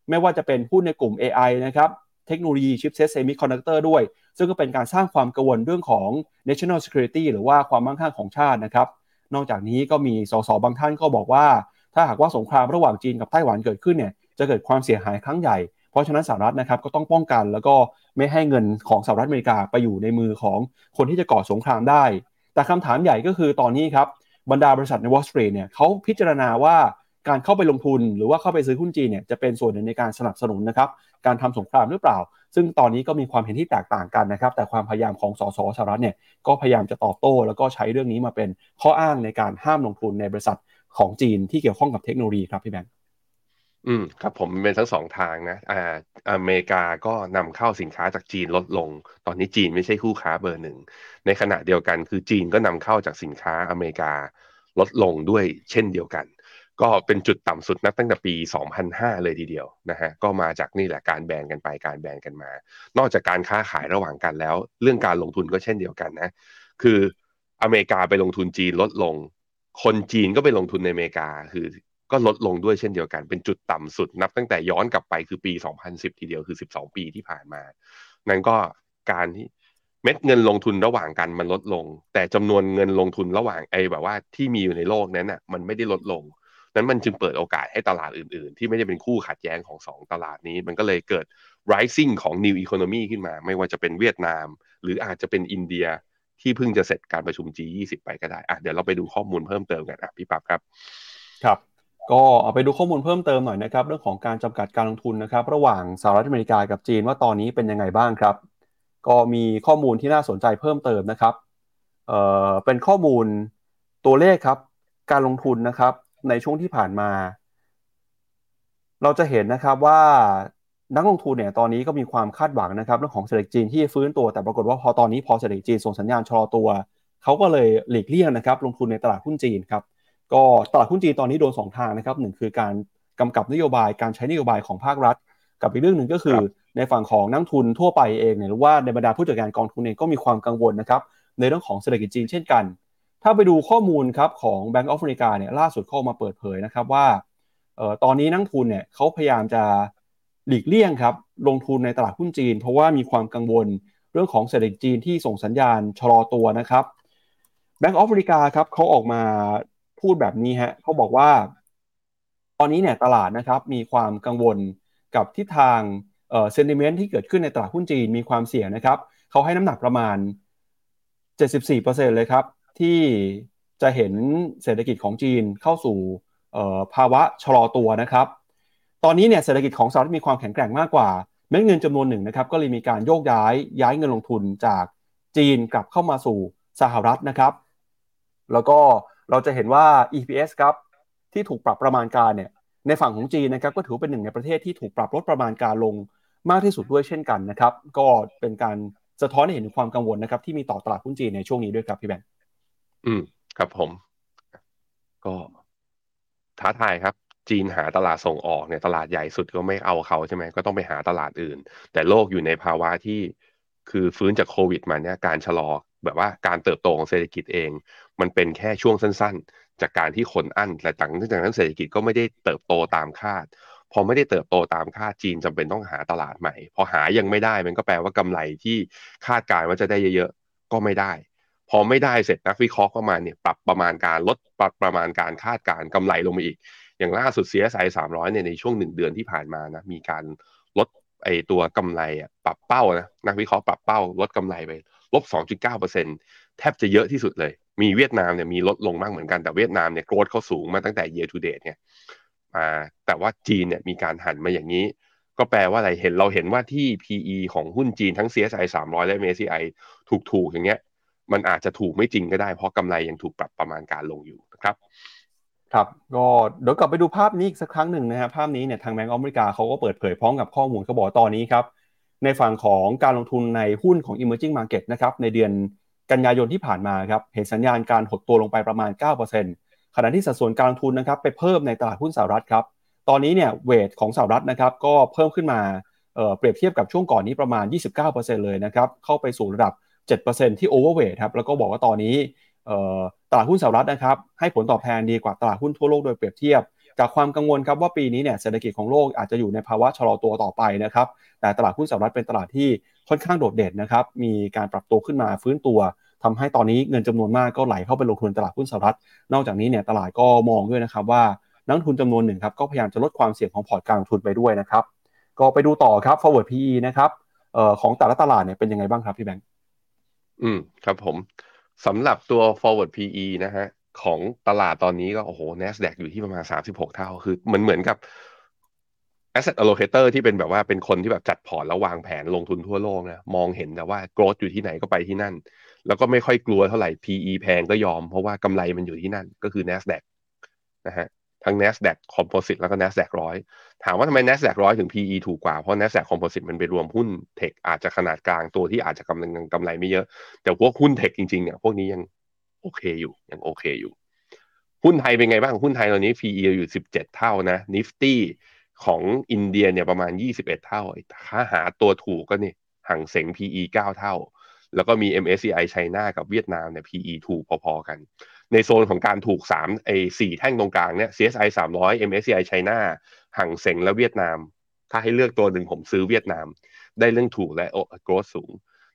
ไม่ว่าจะเป็นหุ้นในกลุ่ม AI นะครับเทคโนโลยีชิปเซตเซมิคอนดักเตอร์ด้วย ซึ่งก็เป็นการสร้างความกังวลเรื่องของ national security หรือว่าความมั่งคั่งของชาตินะครับ นอกจากนี้ก็มีสสบางท่านก็บอกว่า ถ้าหากว่าสงครามระหว่างจีนกับไต้หวันเกิดขึ้นเนี่ยจะเกิดความเสียหายครั้งใหญ่ เพราะฉะนั้นสหรัฐนะครับก็ต้องป้องกันแล้วก็ไม่ให้เงินของสหรัฐอเมริกาไปอยู่ในมือของคนที่จะก่อสงครามได้ แต่คำถามใหญ่ก็คือตอนนี้ครับบรรดาบริษัทในวอลสตรีทเนี่ยเขาพิจารณาว่าการเข้าไปลงทุนหรือว่าเข้าไปซื้อหุ้นจีนเนี่ยจะเป็นส่วนหนึ่งในการสนับสนุนนะครับการทำสงครามหรือเปล่า ซึ่งตอนนี้ก็มีความเห็นที่แตกต่างกันนะครับ แต่ความพยายามของสสสหรัฐเนี่ยก็พยายามจะตอบโต้ แล้วก็ใช้เรื่องนี้มาเป็นข้ออ้างในการห้ามลงทุนในบริษัทของจีนที่เกี่ยวข้องกับเทคโนโลยีครับพี่แบงค์อืมครับผมเป็นทั้งสองทางนะอ่าอเมริกาก็นำเข้าสินค้าจากจีนลดลง ตอนนี้จีนไม่ใช่คู่ค้าเบอร์หนึ่ง ในขณะเดียวกันคือจีนก็นำเข้าจากสินค้าอเมริกาลดลงด้วยเช่นเดียวกัน ก็เป็นจุดต่ำสุดนับตั้งแต่ปี 2005 เลยทีเดียวนะฮะก็มาจากนี่แหละการแบนกันไปการแบนกันมา นอกจากการค้าขายระหว่างกันแล้ว เรื่องการลงทุนก็เช่นเดียวกันนะคืออเมริกาไปลงทุนจีนลดลง คนจีนก็ไปลงทุนในอเมริกาคือก็ลดลงด้วยเช่นเดียวกัน เป็นจุดต่ำสุดนับตั้งแต่ย้อนกลับไปคือปี 2010 ทีเดียวคือ 12 ปีที่ผ่านมา นั่นก็การที่เม็ดเงินลงทุนระหว่างกันมันลดลง แต่จำนวนเงินลงทุนระหว่างไอ้แบบว่าที่มีอยู่ในโลกนั้นน่ะมันไม่ได้ลดลง นั้นมันจึงเปิดโอกาสให้ตลาดอื่นๆ ที่ไม่ได้เป็นคู่ขัดแย้งของสองตลาดนี้ มันก็เลยเกิด rising ของ new economy ขึ้นมา ไม่ว่าจะเป็นเวียดนาม หรืออาจจะเป็นอินเดียที่เพิ่งจะเสร็จการประชุม G20 ไปก็ได้อะเดี๋ยวเราไปดูข้อมูลเพิ่มเติมกันอะพี่ปั๊บครับ ครับ ก็เอาไปดูข้อมูลเพิ่มเติมหน่อยนะครับ เรื่องของการจำกัดการลงทุนนะครับ ระหว่างสหรัฐอเมริกากับจีนว่าตอนนี้เป็นยังไงบ้างครับ ก็มีข้อมูลที่น่าสนใจเพิ่มเติมนะครับเอ่อเป็นข้อมูลตัวเลขครับ การลงทุนนะครับ ในช่วงที่ผ่านมา เราจะเห็นนะครับว่านักลงทุนเนี่ยตอนนี้ก็มีความคาดหวังนะครับเรื่องของเศรษฐกิจจีนที่ฟื้นตัว แต่ปรากฏว่าพอตอนนี้พอเศรษฐกิจจีนส่งสัญญาณชะลอตัวเขาก็เลยหลีกเลี่ยงนะครับลงทุนในตลาดหุ้นจีนครับก็ตลาดหุ้นจีนตอนนี้โดนสองทางนะครับหนึ่งคือการกำกับนโยบายการใช้นโยบายของภาครัฐ กับอีกเรื่องหนึ่งก็คือในฝั่งของนักทุนทั่วไปเองเนี่ยหรือว่าในบรรดาผู้จัดการกองทุนเองก็มีความกังวลนะครับในเรื่องของเศรษฐกิจจีนเช่นกัน ถ้าไปดูข้อมูลครับของ Bank of America เนี่ยล่าสุดเข้ามาเปิดเผยนะครับว่าออตอนนี้นักทุนเนี่ยเขาพยายามจะหลีกเลี่ยงครับลงทุนในตลาดหุ้นจีน เพราะว่ามีความกังวลเรื่องของเศรษฐกิจจีนที่ส่งสัญญาณชะลอตัวนะครับ Bank of America ครับเขาออกมาพูดแบบนี้ฮะเขาบอกว่า ตอนนี้เนี่ยตลาดนะครับมีความกังวลกับทิศทางเอ่อเซนติเมนต์ที่เกิดขึ้นในตลาดหุ้นจีนมีความเสี่ยงนะครับเขาให้น้ำหนักประมาณ 74%เลยครับ ที่จะเห็นเศรษฐกิจของจีนเข้าสู่ภาวะชะลอตัวนะครับ ตอนนี้เนี่ยเศรษฐกิจของสหรัฐมีความแข็งแกร่งมากกว่าเม็ดเงินจำนวนหนึ่งนะครับก็เลยมีการโยกย้ายย้ายเงินลงทุนจากจีนกลับเข้ามาสู่สหรัฐนะครับ แล้วก็เราจะเห็นว่า EPS ครับที่ถูกปรับประมาณการเนี่ยในฝั่งของจีนนะครับก็ถือเป็นหนึ่งในประเทศที่ถูกปรับลดประมาณการลงมากที่สุดด้วยเช่นกันนะครับ ก็เป็นการสะท้อนให้เห็นถึงความกังวลนะครับที่มีต่อตลาดหุ้นจีนในช่วงนี้ด้วยครับพี่แบงค์ อืม ครับผม ก็ท้าทายครับ จีนหาตลาดส่งออกเนี่ยตลาดใหญ่สุดก็ไม่เอาเขาใช่ไหมก็ต้องไปหาตลาดอื่น แต่โลกอยู่ในภาวะที่คือฟื้นจากโควิดมาเนี่ยการชะลอแบบว่าการเติบโตของเศรษฐกิจเอง มันเป็นแค่ช่วงสั้นๆ จากการที่คนอั้นแต่หลังจากนั้นเศรษฐกิจก็ไม่ได้เติบโตตามคาด พอไม่ได้เติบโตตามคาดจีนจำเป็นต้องหาตลาดใหม่ พอหายังไม่ได้มันก็แปลว่ากำไรที่คาดการว่าจะได้เยอะๆก็ไม่ได้ พอไม่ได้เสร็จนักวิเคราะห์ก็มาเนี่ยปรับประมาณการลดปรับประมาณการคาดการกำไรลงมาอีก อย่างล่าสุด CSI 300เนี่ยในช่วงหนึ่งเดือนที่ผ่านมานะมีการลดไอตัวกำไรอะปรับเป้านะนักวิเคราะห์ปรับเป้าลดกำไรไปลบ 2.9%แทบจะเยอะที่สุดเลย มีเวียดนามเนี่ยมีลดลงมากเหมือนกันแต่เวียดนามเนี่ยโกรดเขาสูงมาตั้งแต่ year to date เนี่ยมาแต่ว่าจีนเนี่ยมีการหันมาอย่างนี้ ก็แปลว่าอะไรเห็นเราเห็นว่าที่ PE ของหุ้นจีนทั้ง CSI 300 และ MSCI ถูกๆอย่างเงี้ย มันอาจจะถูกไม่จริงก็ได้เพราะกำไรยังถูกปรับประมาณการลงอยู่นะครับ ครับก็เดี๋ยวกลับไปดูภาพนี้อีกสักครั้งหนึ่งนะครับภาพนี้เนี่ยทางแบงก์อเมริกาเขาก็เปิดเผยพร้อมกับข้อมูลเขาบอกตอนนี้ครับ ในฝั่งของการลงทุนในหุ้นของ emerging market นะครับในเดือนกันยายนที่ผ่านมาครับเห็นสัญญาณการหดตัวลงไปประมาณ 9%ขณะที่สัดส่วนการลงทุนนะครับไปเพิ่มในตลาดหุ้นสหรัฐครับตอนนี้เนี่ยเวทของสหรัฐนะครับก็เพิ่มขึ้นมาเเปรียบเทียบกับช่วงก่อนนี้ประมาณ 29%เลยนะครับเข้าไปสู่ระดับ 7%ที่ overweight ครับแล้วก็บอกว่าตอนนี้ตลาดหุ้นสหรัฐนะครับให้ผลตอบแทนดีกว่าตลาดหุ้นทั่วโลกโดยเปรียบเทียบ จากความกังวลครับว่าปีนี้เนี่ยเศรษฐกิจของโลกอาจจะอยู่ในภาวะชะลอตัวต่อไปนะครับแต่ตลาดหุ้นสหรัฐเป็นตลาดที่ค่อนข้างโดดเด่นนะครับมีการปรับตัวขึ้นมาฟื้นตัวทำให้ตอนนี้เงินจำนวนมากก็ไหลเข้าไปลงทุนตลาดหุ้นสหรัฐ นอกจากนี้เนี่ยตลาดก็มองด้วยนะครับว่านักทุนจำนวนหนึ่งครับก็พยายามจะลดความเสี่ยงของพอร์ตการลงทุนไปด้วยนะครับ ก็ไปดูต่อครับ forward PE นะครับออของแต่ละตลาดเนี่ยเป็นยังไงบ้างครับพี่แบงค์ อืมครับผมสำหรับตัว forward PE นะฮะของตลาดตอนนี้ก็โอ้โห NASDAQ อยู่ที่ประมาณ 36 เท่า คือเหมือนเหมือนกับ asset allocator ที่เป็นแบบว่าเป็นคนที่แบบจัดพอร์ตแล้ววางแผนลงทุนทั่วโลกนะมองเห็นแต่ว่า growth อยู่ที่ไหนก็ไปที่นั่น แล้วก็ไม่ค่อยกลัวเท่าไหร่ PE แพงก็ยอมเพราะว่ากำไรมันอยู่ที่นั่นก็คือ NASDAQ นะฮะ ทั้ง NASDAQ Composite แล้วก็ NASDAQ ร้อยถามว่าทำไม NASDAQ ร้อยถึง PE ถูกกว่า เพราะ NASDAQ Composite มันไปรวมหุ้นเทคอาจจะขนาดกลางตัวที่อาจจะกำลังกำไรไม่เยอะ แต่พวกหุ้นเทคจริงๆเนี่ยพวกนี้ยังโอเคอยู่ยังโอเคอยู่ หุ้นไทยเป็นไงบ้าง หุ้นไทยตอนนี้ PE อยู่สิบเจ็ดเท่านะนิฟตี้ของอินเดียเนี่ยประมาณยี่สิบเอ็ดเท่าถ้าหาตัวถูกก็นี่ห่างเสง PE เก้าเท่า แล้วก็มี MSCI ไชน่ากับเวียดนามเนี่ย PE ถูกพอๆกัน ในโซนของการถูกสามไอ้สี่แท่งตรงกลางเนี่ย CSI สามร้อย MSCI ไชน่าห่างเสงและเวียดนาม ถ้าให้เลือกตัวหนึ่งผมซื้อเวียดนาม ได้เรื่องถูกและโอ้โกรธสูง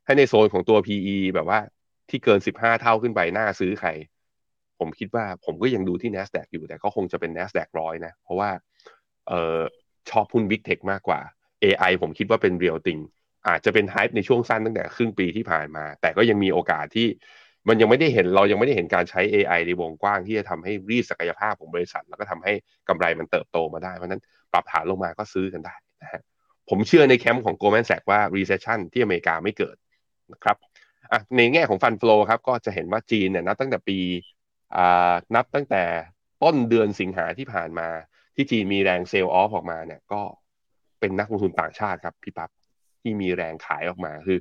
ถ้าในโซนของตัว PE แบบว่าที่เกินสิบห้าเท่าขึ้นไปน่าซื้อใคร ผมคิดว่าผมก็ยังดูที่ NASDAQ อยู่แต่ก็คงจะเป็น NASDAQ ร้อยนะ เพราะว่าเออชอบหุ้น Big Tech มากกว่า AI ผมคิดว่าเป็น real thing อาจจะเป็น hype ในช่วงสั้นตั้งแต่ครึ่งปีที่ผ่านมา แต่ก็ยังมีโอกาสที่ มันยังไม่ได้เห็นเรายังไม่ได้เห็นการใช้ AI ในวงกว้างที่จะทำให้รีดศักยภาพของบริษัท แล้วก็ทำให้กำไรมันเติบโตมาได้ เพราะนั้นปรับฐานลงมาก็ซื้อกันได้นะฮะผมเชื่อในแคมป์ของ Goldman Sachs ว่า recession ที่อเมริกาไม่เกิดนะครับอะในแง่ของ fund flow ครับก็จะเห็นว่าจีนเนี่ยนับตั้งแต่ปีอ่านับตั้งแต่ต้นเดือนสิงหาที่ผ่านมา ที่จีนมีแรงเซลล์ออฟออกมาเนี่ยก็เป็นนักลงทุนต่างชาติครับพี่ปับ๊บที่มีแรงขายออกมาคือ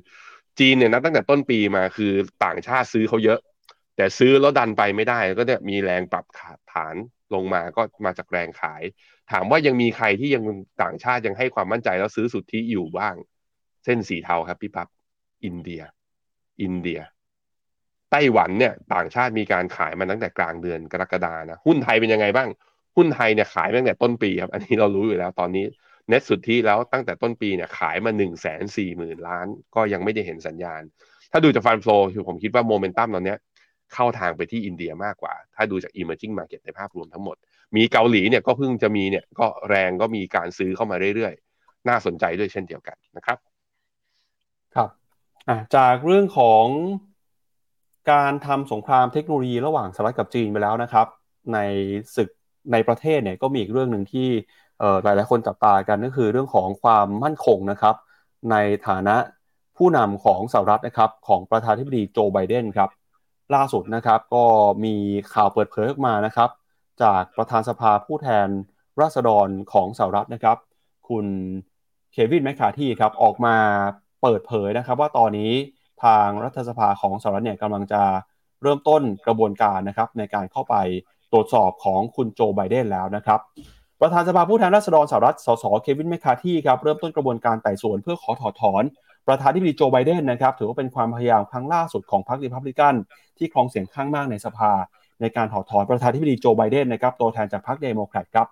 จีนเนี่ยนับตั้งแต่ต้นปีมาคือต่างชาติซื้อเขาเยอะ แต่ซื้อแล้วดันไปไม่ได้ ก็เนี่ยมีแรงปรับขาดฐานลงมาก็มาจากแรงขาย ถามว่ายังมีใครที่ยังต่างชาติยังให้ความมั่นใจแล้วซื้อสุทธิอยู่บ้าง เส้นสีเทาครับพี่ปับ๊บอินเดีย อินเดียไต้หวันเนี่ยต่างชาติมีการขายมาตั้งแต่กลางเดือนกรกฎานะหุ้นไทยเป็นยังไงบ้าง หุ้นไทยเนี่ยขายมาตั้งแต่ต้นปีครับ อันนี้เรารู้อยู่แล้วตอนนี้ เน็ตสุทธิแล้วตั้งแต่ต้นปีเนี่ยขายมาหนึ่งแสนสี่หมื่นล้าน ก็ยังไม่ได้เห็นสัญญาณ ถ้าดูจากฟันโฟคือผมคิดว่าโมเมนตัมตอนนี้เข้าทางไปที่อินเดียมากกว่า ถ้าดูจาก emerging market ในภาพรวมทั้งหมด มีเกาหลีเนี่ยก็เพิ่งจะมีเนี่ยก็แรงก็มีการซื้อเข้ามาเรื่อยๆ น่าสนใจด้วยเช่นเดียวกันนะครับ ครับจากเรื่องของการทำสงครามเทคโนโลยีระหว่างสหรัฐกับจีนไปแล้วนะครับ ในศึกในประเทศเนี่ยก็มีอีกเรื่องหนึ่งที่ หลายหลายคนจับตากันก็คือเรื่องของความมั่นคงนะครับ ในฐานะผู้นำของสหรัฐนะครับของประธานาธิบดีโจไบเดนครับล่าสุดนะครับก็มีข่าวเปิดเผยออกมานะครับ จากประธานสภาผู้แทนราษฎรของสหรัฐนะครับ คุณเควินแมคคาที่ครับออกมาเปิดเผยนะครับ ว่าตอนนี้ทางรัฐสภาของสหรัฐเนี่ยกำลังจะเริ่มต้นกระบวนการนะครับในการเข้าไปตรวจสอบของคุณโจไบเดนแล้วนะครับ ประธานสภาผู้แทนราษฎรสหรัฐ สส เควินแมคคาที่ครับเริ่มต้นกระบวนการไต่สวนเพื่อขอถอดถอน ประธานที่ดีโจไบเดนนะครับถือว่าเป็นความพยายามครั้งล่าสุดของพรรครีพับลิกันที่ครองเสียงข้างมากในสภา ในการถอดถอนประธานาธิบดีโจไบเดนนะครับตัวแทนจากพรรคเดโมแครตครับ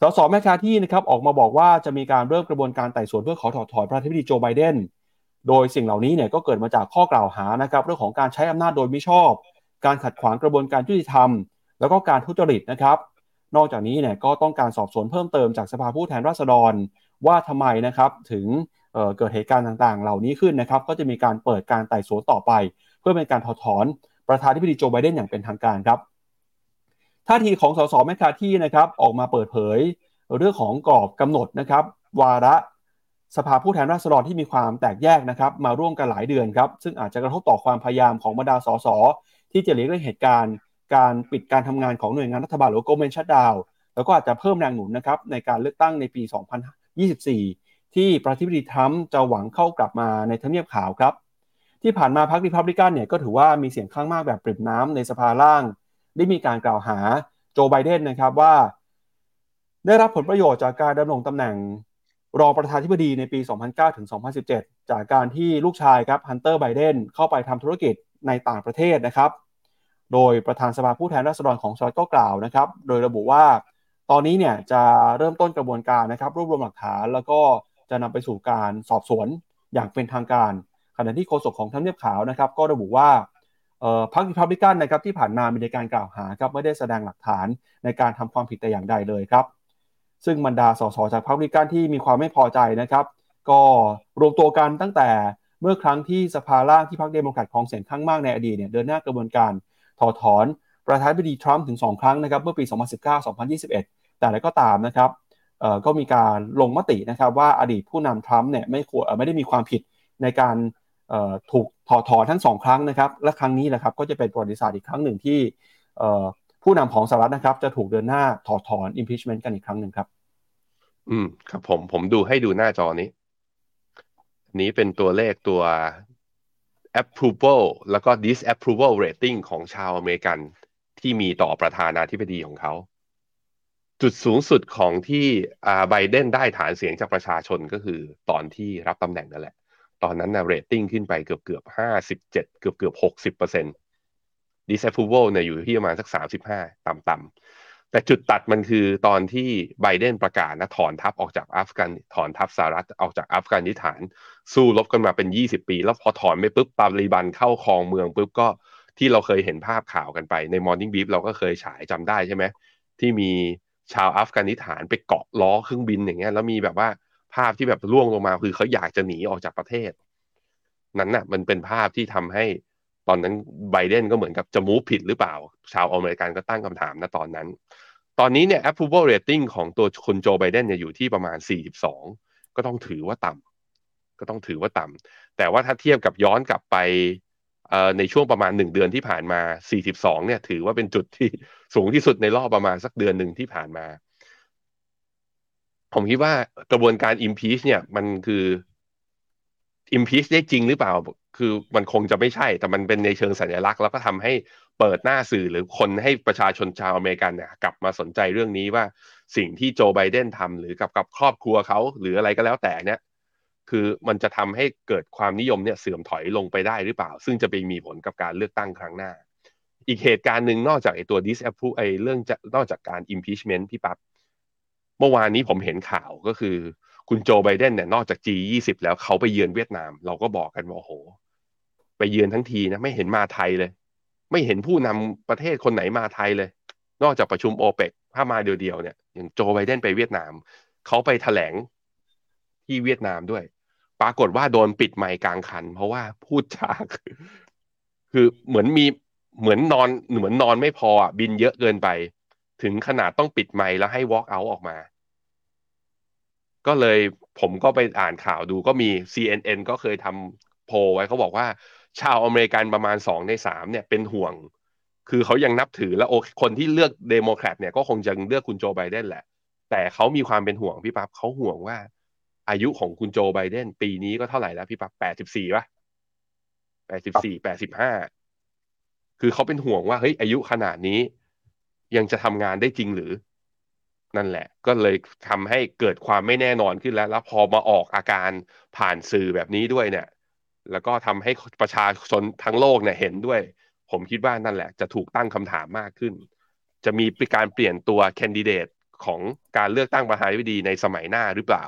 สสแมคคาร์ธีนะครับออกมาบอกว่าจะมีการเริ่มกระบวนการไต่สวนเพื่อขอถอดถอนประธานาธิบดีโจไบเดนโดยสิ่งเหล่านี้เนี่ยก็เกิดมาจากข้อกล่าวหานะครับเรื่องของการใช้อำนาจโดยมิชอบ การขัดขวางกระบวนการยุติธรรม แล้วก็การทุจริตนะครับ นอกจากนี้เนี่ยก็ต้องการสอบสวนเพิ่มเติมจากสภาผู้แทนราษฎร ว่าทำไมนะครับถึงเกิดเหตุการณ์ต่างๆ เหล่านี้ขึ้นนะครับ ก็จะมีการเปิดการไต่สวนต่อไป เพื่อเป็นการถอดถอนประธานธิบดีโจไบเดนอย่างเป็นทางการครับท่าทีของสสแมคคาที่นะครับออกมาเปิดเผยเรื่องของกรอบกำหนดนะครับ วาระสภาผู้แทนราษฎรที่มีความแตกแยกนะครับ มาร่วมกันหลายเดือนครับ ซึ่งอาจจะกระทบต่อความพยายามของบรรดาสสที่จะเลี่ยงเหตุการณ์ การปิดการทำงานของหน่วยงานรัฐบาลหรือโกลเมนชัดดาวแล้วก็อาจจะเพิ่มแรงหนุนนะครับในการเลือกตั้งในปี 2024 ที่ประธานาธิบดีทรัมป์จะหวังเข้ากลับมาในทำเนียบขาวครับ ที่ผ่านมาพรรครีพับลิกันเนี่ยก็ถือว่ามีเสียงข้างมากแบบปริ่มน้ำในสภาล่าง ได้มีการกล่าวหาโจไบเดนนะครับว่า ได้รับผลประโยชน์จากการดำรงตำแหน่งรองประธานาธิบดีในปี 2009 ถึง 2017 จากการที่ลูกชายครับฮันเตอร์ไบเดนเข้าไปทำธุรกิจในต่างประเทศนะครับ โดยประธานสภาผู้แทนราษฎรของสหรัฐก็กล่าวนะครับ โดยระบุว่าตอนนี้เนี่ยจะเริ่มต้นกระบวนการนะครับ รวบรวมหลักฐานแล้วก็จะนำไปสู่การสอบสวนอย่างเป็นทางการ ขณะที่โฆษกของทำเนียบขาวนะครับ ก็ระบุว่าพรรครีพับลิกันนะครับที่ผ่านมามีในการกล่าวหาครับไม่ได้แสดงหลักฐานในการทำความผิดแต่อย่างใดเลยครับ ซึ่งบรรดาสสจากพรรครีพับลิกันที่มีความไม่พอใจนะครับ ก็รวมตัวกันตั้งแต่เมื่อครั้งที่สภาล่างที่พรรคเดโมแครตครองเสียงข้างมากในอดีตเนี่ยเดินหน้ากระบวนการ ถอดถอนประธานาธิบดีทรัมป์ถึง 2 ครั้งนะครับเมื่อปี 2019-2021 แต่แล้วก็ตามนะครับก็มีการลงมตินะครับว่าอดีตผู้นำทรัมป์เนี่ยไม่ควรไม่ได้มีความผิดในการถูกถอดถอนทั้งสองครั้งนะครับและครั้งนี้แหละครับก็จะเป็นประวัติศาสตร์อีกครั้งหนึ่งที่ผู้นำของสหรัฐนะครับจะถูกเดินหน้าถอดถอน impeachment กันอีกครั้งหนึ่งครับ อืมครับผมผมดูให้ดูหน้าจอนี้ นี้เป็นตัวเลขตัว approval แล้วก็ disapproval rating ของชาวอเมริกันที่มีต่อประธานาธิบดีของเขา จุดสูงสุดของที่ไบเดนได้ฐานเสียงจากประชาชนก็คือตอนที่รับตำแหน่งนั่นแหละ ตอนนั้นนะเรตติ้งขึ้นไปเกือบเกือบห้าสิบเจ็ดเกือบเกือบหกสิบเปอร์เซ็นต์ disapproval เนี่ยอยู่ที่ประมาณสักสามสิบห้าต่ำ แต่จุดตัดมันคือตอนที่ไบเดนประกาศนะถอนทัพออกจากอัฟกันถอนทัพสหรัฐออกจากอัฟกานิสถาน สู้รบกันมาเป็นยี่สิบปี แล้วพอถอนไปปุ๊บตาลีบันเข้าครองเมืองปุ๊บก็ที่เราเคยเห็นภาพข่าวกันไปใน Morning Brief เราก็เคยฉายจำได้ใช่ไหมที่มีชาวอัฟกานิสถานไปเกาะล้อเครื่องบินอย่างเงี้ยแล้วมีแบบว่าภาพที่แบบล่วงลงมาคือเขาอยากจะหนีออกจากประเทศ นั้นน่ะมันเป็นภาพที่ทำให้ ตอนนั้นไบเดนก็เหมือนกับจะมูฟผิดหรือเปล่า ชาวอเมริกันก็ตั้งคำถามนะตอนนั้น ตอนนี้เนี่ย approval rating ของตัวคุณโจไบเดนเนี่ยอยู่ที่ประมาณ 42 ก็ต้องถือว่าต่ำก็ต้องถือว่าต่ำแต่ว่าถ้าเทียบกับย้อนกลับไปในช่วงประมาณหนึ่งเดือนที่ผ่านมา 42 เนี่ย ถือว่าเป็นจุดที่สูงที่สุดในรอบประมาณสักเดือนหนึ่งที่ผ่านมา ผมคิดว่ากระบวนการ impeach เนี่ย มันคือ impeach ได้จริงหรือเปล่า คือมันคงจะไม่ใช่ แต่มันเป็นในเชิงสัญลักษณ์ แล้วก็ทำให้เปิดหน้าสื่อหรือคนให้ประชาชนชาวอเมริกันเนี่ยกลับมาสนใจเรื่องนี้ว่าสิ่งที่โจไบเดนทำหรือกับกับครอบครัวเขาหรืออะไรก็แล้วแต่เนี่ยคือมันจะทำให้เกิดความนิยมเนี่ยเสื่อมถอยลงไปได้หรือเปล่า ซึ่งจะไปมีผลกับการเลือกตั้งครั้งหน้า อีกเหตุการณ์หนึ่งนอกจากไอ้ตัว disapprove ไอ้เรื่องจะนอกจากการ impeachment พี่ปับ๊บเมื่อวานนี้ผมเห็นข่าวก็คือ คุณโจไบเดนเนี่ยนอกจาก G20 แล้วเขาไปเยือนเวียดนาม เราก็บอกกันว่าโห ไปเยือนทั้งทีนะไม่เห็นมาไทยเลย ไม่เห็นผู้นำประเทศคนไหนมาไทยเลย นอกจากประชุมโอเปกถ้ามาเดียวๆเนี่ยอย่างโจไบเดนไปเวียดนาม เขาไปแถลงที่เวียดนามด้วย ปรากฏว่าโดนปิดไมค์กลางคัน เพราะว่าพูดจาคือเหมือนมีเหมือนนอนเหมือนนอนไม่พอบินเยอะเกินไป ถึงขนาดต้องปิดไมค์แล้วให้ walk out ออกมา ก็เลยผมก็ไปอ่านข่าวดูก็มี CNN ก็เคยทำโพไว้เขาบอกว่า ชาวอเมริกันประมาณสองในสามเนี่ยเป็นห่วง คือเขายังนับถือแล้วโอคนที่เลือกเดโมแครตเนี่ยก็คงจะเลือกคุณโจไบเดนแหละ แต่เขามีความเป็นห่วงพี่ปั๊บเขาห่วงว่า อายุของคุณโจไบเดนปีนี้ก็เท่าไหร่แล้วพี่ปักแปดสิบสี่ป่ะแปดสิบสี่แปดสิบห้าคือเขาเป็นห่วงว่าเฮ้ยอายุขนาดนี้ ยังจะทำงานได้จริงหรือ นั่นแหละ ก็เลยทำให้เกิดความไม่แน่นอนขึ้นแล้ว แล้วพอมาออกอาการผ่านสื่อแบบนี้ด้วยเนี่ย แล้วก็ทำให้ประชาชนทั้งโลกเนี่ยเห็นด้วย ผมคิดว่านั่นแหละ จะถูกตั้งคำถามมากขึ้น จะมีการเปลี่ยนตัวแคนดิเดตของการเลือกตั้งประธานาธิบดีในสมัยหน้าหรือเปล่า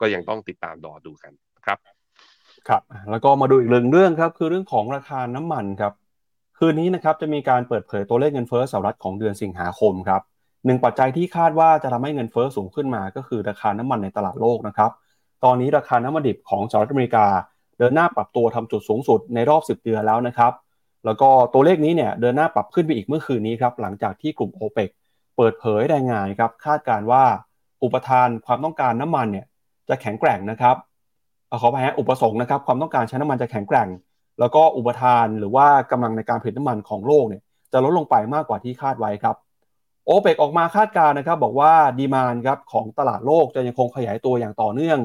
ก็ยังต้องติดตามดอดูกันครับ ครับ แล้วก็มาดูอีกเรื่องเรื่องครับ คือเรื่องของราคาน้ำมันครับ คืนนี้นะครับจะมีการเปิดเผยตัวเลขเงินเฟ้อสหรัฐของเดือนสิงหาคมครับ หนึ่งปัจจัยที่คาดว่าจะทำให้เงินเฟ้อสูงขึ้นมา ก็คือราคาน้ำมันในตลาดโลกนะครับ ตอนนี้ราคาน้ำมันดิบของสหรัฐอเมริกา เดินหน้าปรับตัวทำจุดสูงสุดในรอบ 10 เดือนแล้วนะครับ แล้วก็ตัวเลขนี้เนี่ยเดินหน้าปรับขึ้นไปอีกเมื่อคืนนี้ครับหลังจากที่กลุ่มโอเปกเปิดเผยรายงานครับคาดการว่าอุปทานความต้องการน้ำมันเนี่ยจะแข็งแกร่งนะครับขอไปฮะอุปสงค์นะครับความต้องการใช้น้ำมันจะแข็งแกร่ง แล้วก็อุปทานหรือว่ากำลังในการผลิตน้ำมันของโลกเนี่ยจะลดลงไปมากกว่าที่คาดไว้ครับ โอเปกออกมาคาดการณ์นะครับ บอกว่าดีมานครับของตลาดโลกจะยังคงขยายตัวอย่างต่อเนื่อง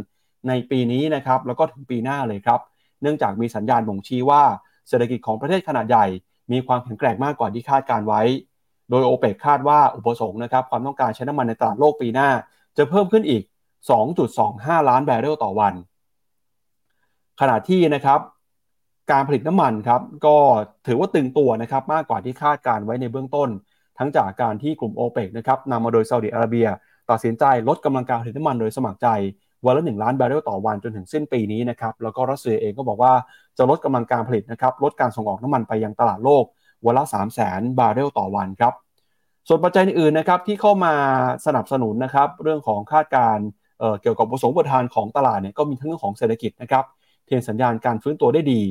ในปีนี้นะครับ แล้วก็ถึงปีหน้าเลยครับ เนื่องจากมีสัญญาณบ่งชี้ว่าเศรษฐกิจของประเทศขนาดใหญ่ มีความแข็งแกร่งมากกว่าที่คาดการไว้ โดยโอเปกคาดว่าอุปสงค์นะครับความต้องการใช้น้ำมันในตลาดโลกปีหน้า จะเพิ่มขึ้นอีก 2.25 ล้านแบเรลต่อวัน ขณะที่นะครับการผลิตน้ำมันครับก็ถือว่าตึงตัวนะครับมากกว่าที่คาดการไว้ในเบื้องต้น ทั้งจากการที่กลุ่มโอเปกนะครับนำมาโดยซาอุดิอาระเบีย ตัดสินใจลดกำลังการผลิตน้ำมันโดยสมัครใจ วันละ 1 ล้านแบเรลต่อวันจนถึงสิ้นปีนี้นะครับแล้วก็รัสเซียเองก็บอกว่าจะลดกำลังการผลิตนะครับลดการส่งออกน้ำมันไปยังตลาดโลกวันละ 3 0 0 0 0 0บาร์เรลต่อวันครับส่วนปัจจัยอื่นนะครับที่เข้ามาสนับสนุนนะครับเรื่องของคาดการเกี่ยวกับประสงค์ประทานของตลาดเนี่ยก็มีทั้งเรื่องของเศรษฐกิจนะครับเทียนสัญญาณการฟื้นตัวได้ดี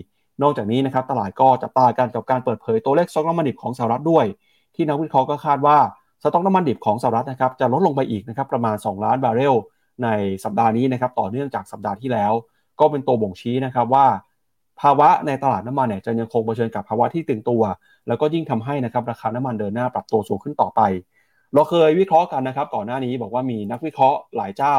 นอกจากนี้นะครับตลาดก็จับตากันกับการเปิดเผยตัวเลขสต็อกน้ำมันดิบของสหรัฐด้วย ที่นักวิเคราะห์ก็คาดว่าสต็อกน้ำมันดิบของสหรัฐนะครับจะลดลงไปอีกนะครับประมาณ 2 ล้านบาร์เรลในสัปดาห์นี้นะครับต่อเนื่องจากสัปดาห์ที่แล้ว ก็เป็นตัวบ่งชี้นะครับว่า ภาวะในตลาดน้ำมันเนี่ยจะยังคงเผชิญกับภาวะที่ตึงตัว แล้วก็ยิ่งทำให้นะครับราคาน้ำมันเดินหน้าปรับตัวสูงขึ้นต่อไป เราเคยวิเคราะห์กันนะครับก่อนหน้านี้บอกว่ามีนักวิเคราะห์หลายเจ้า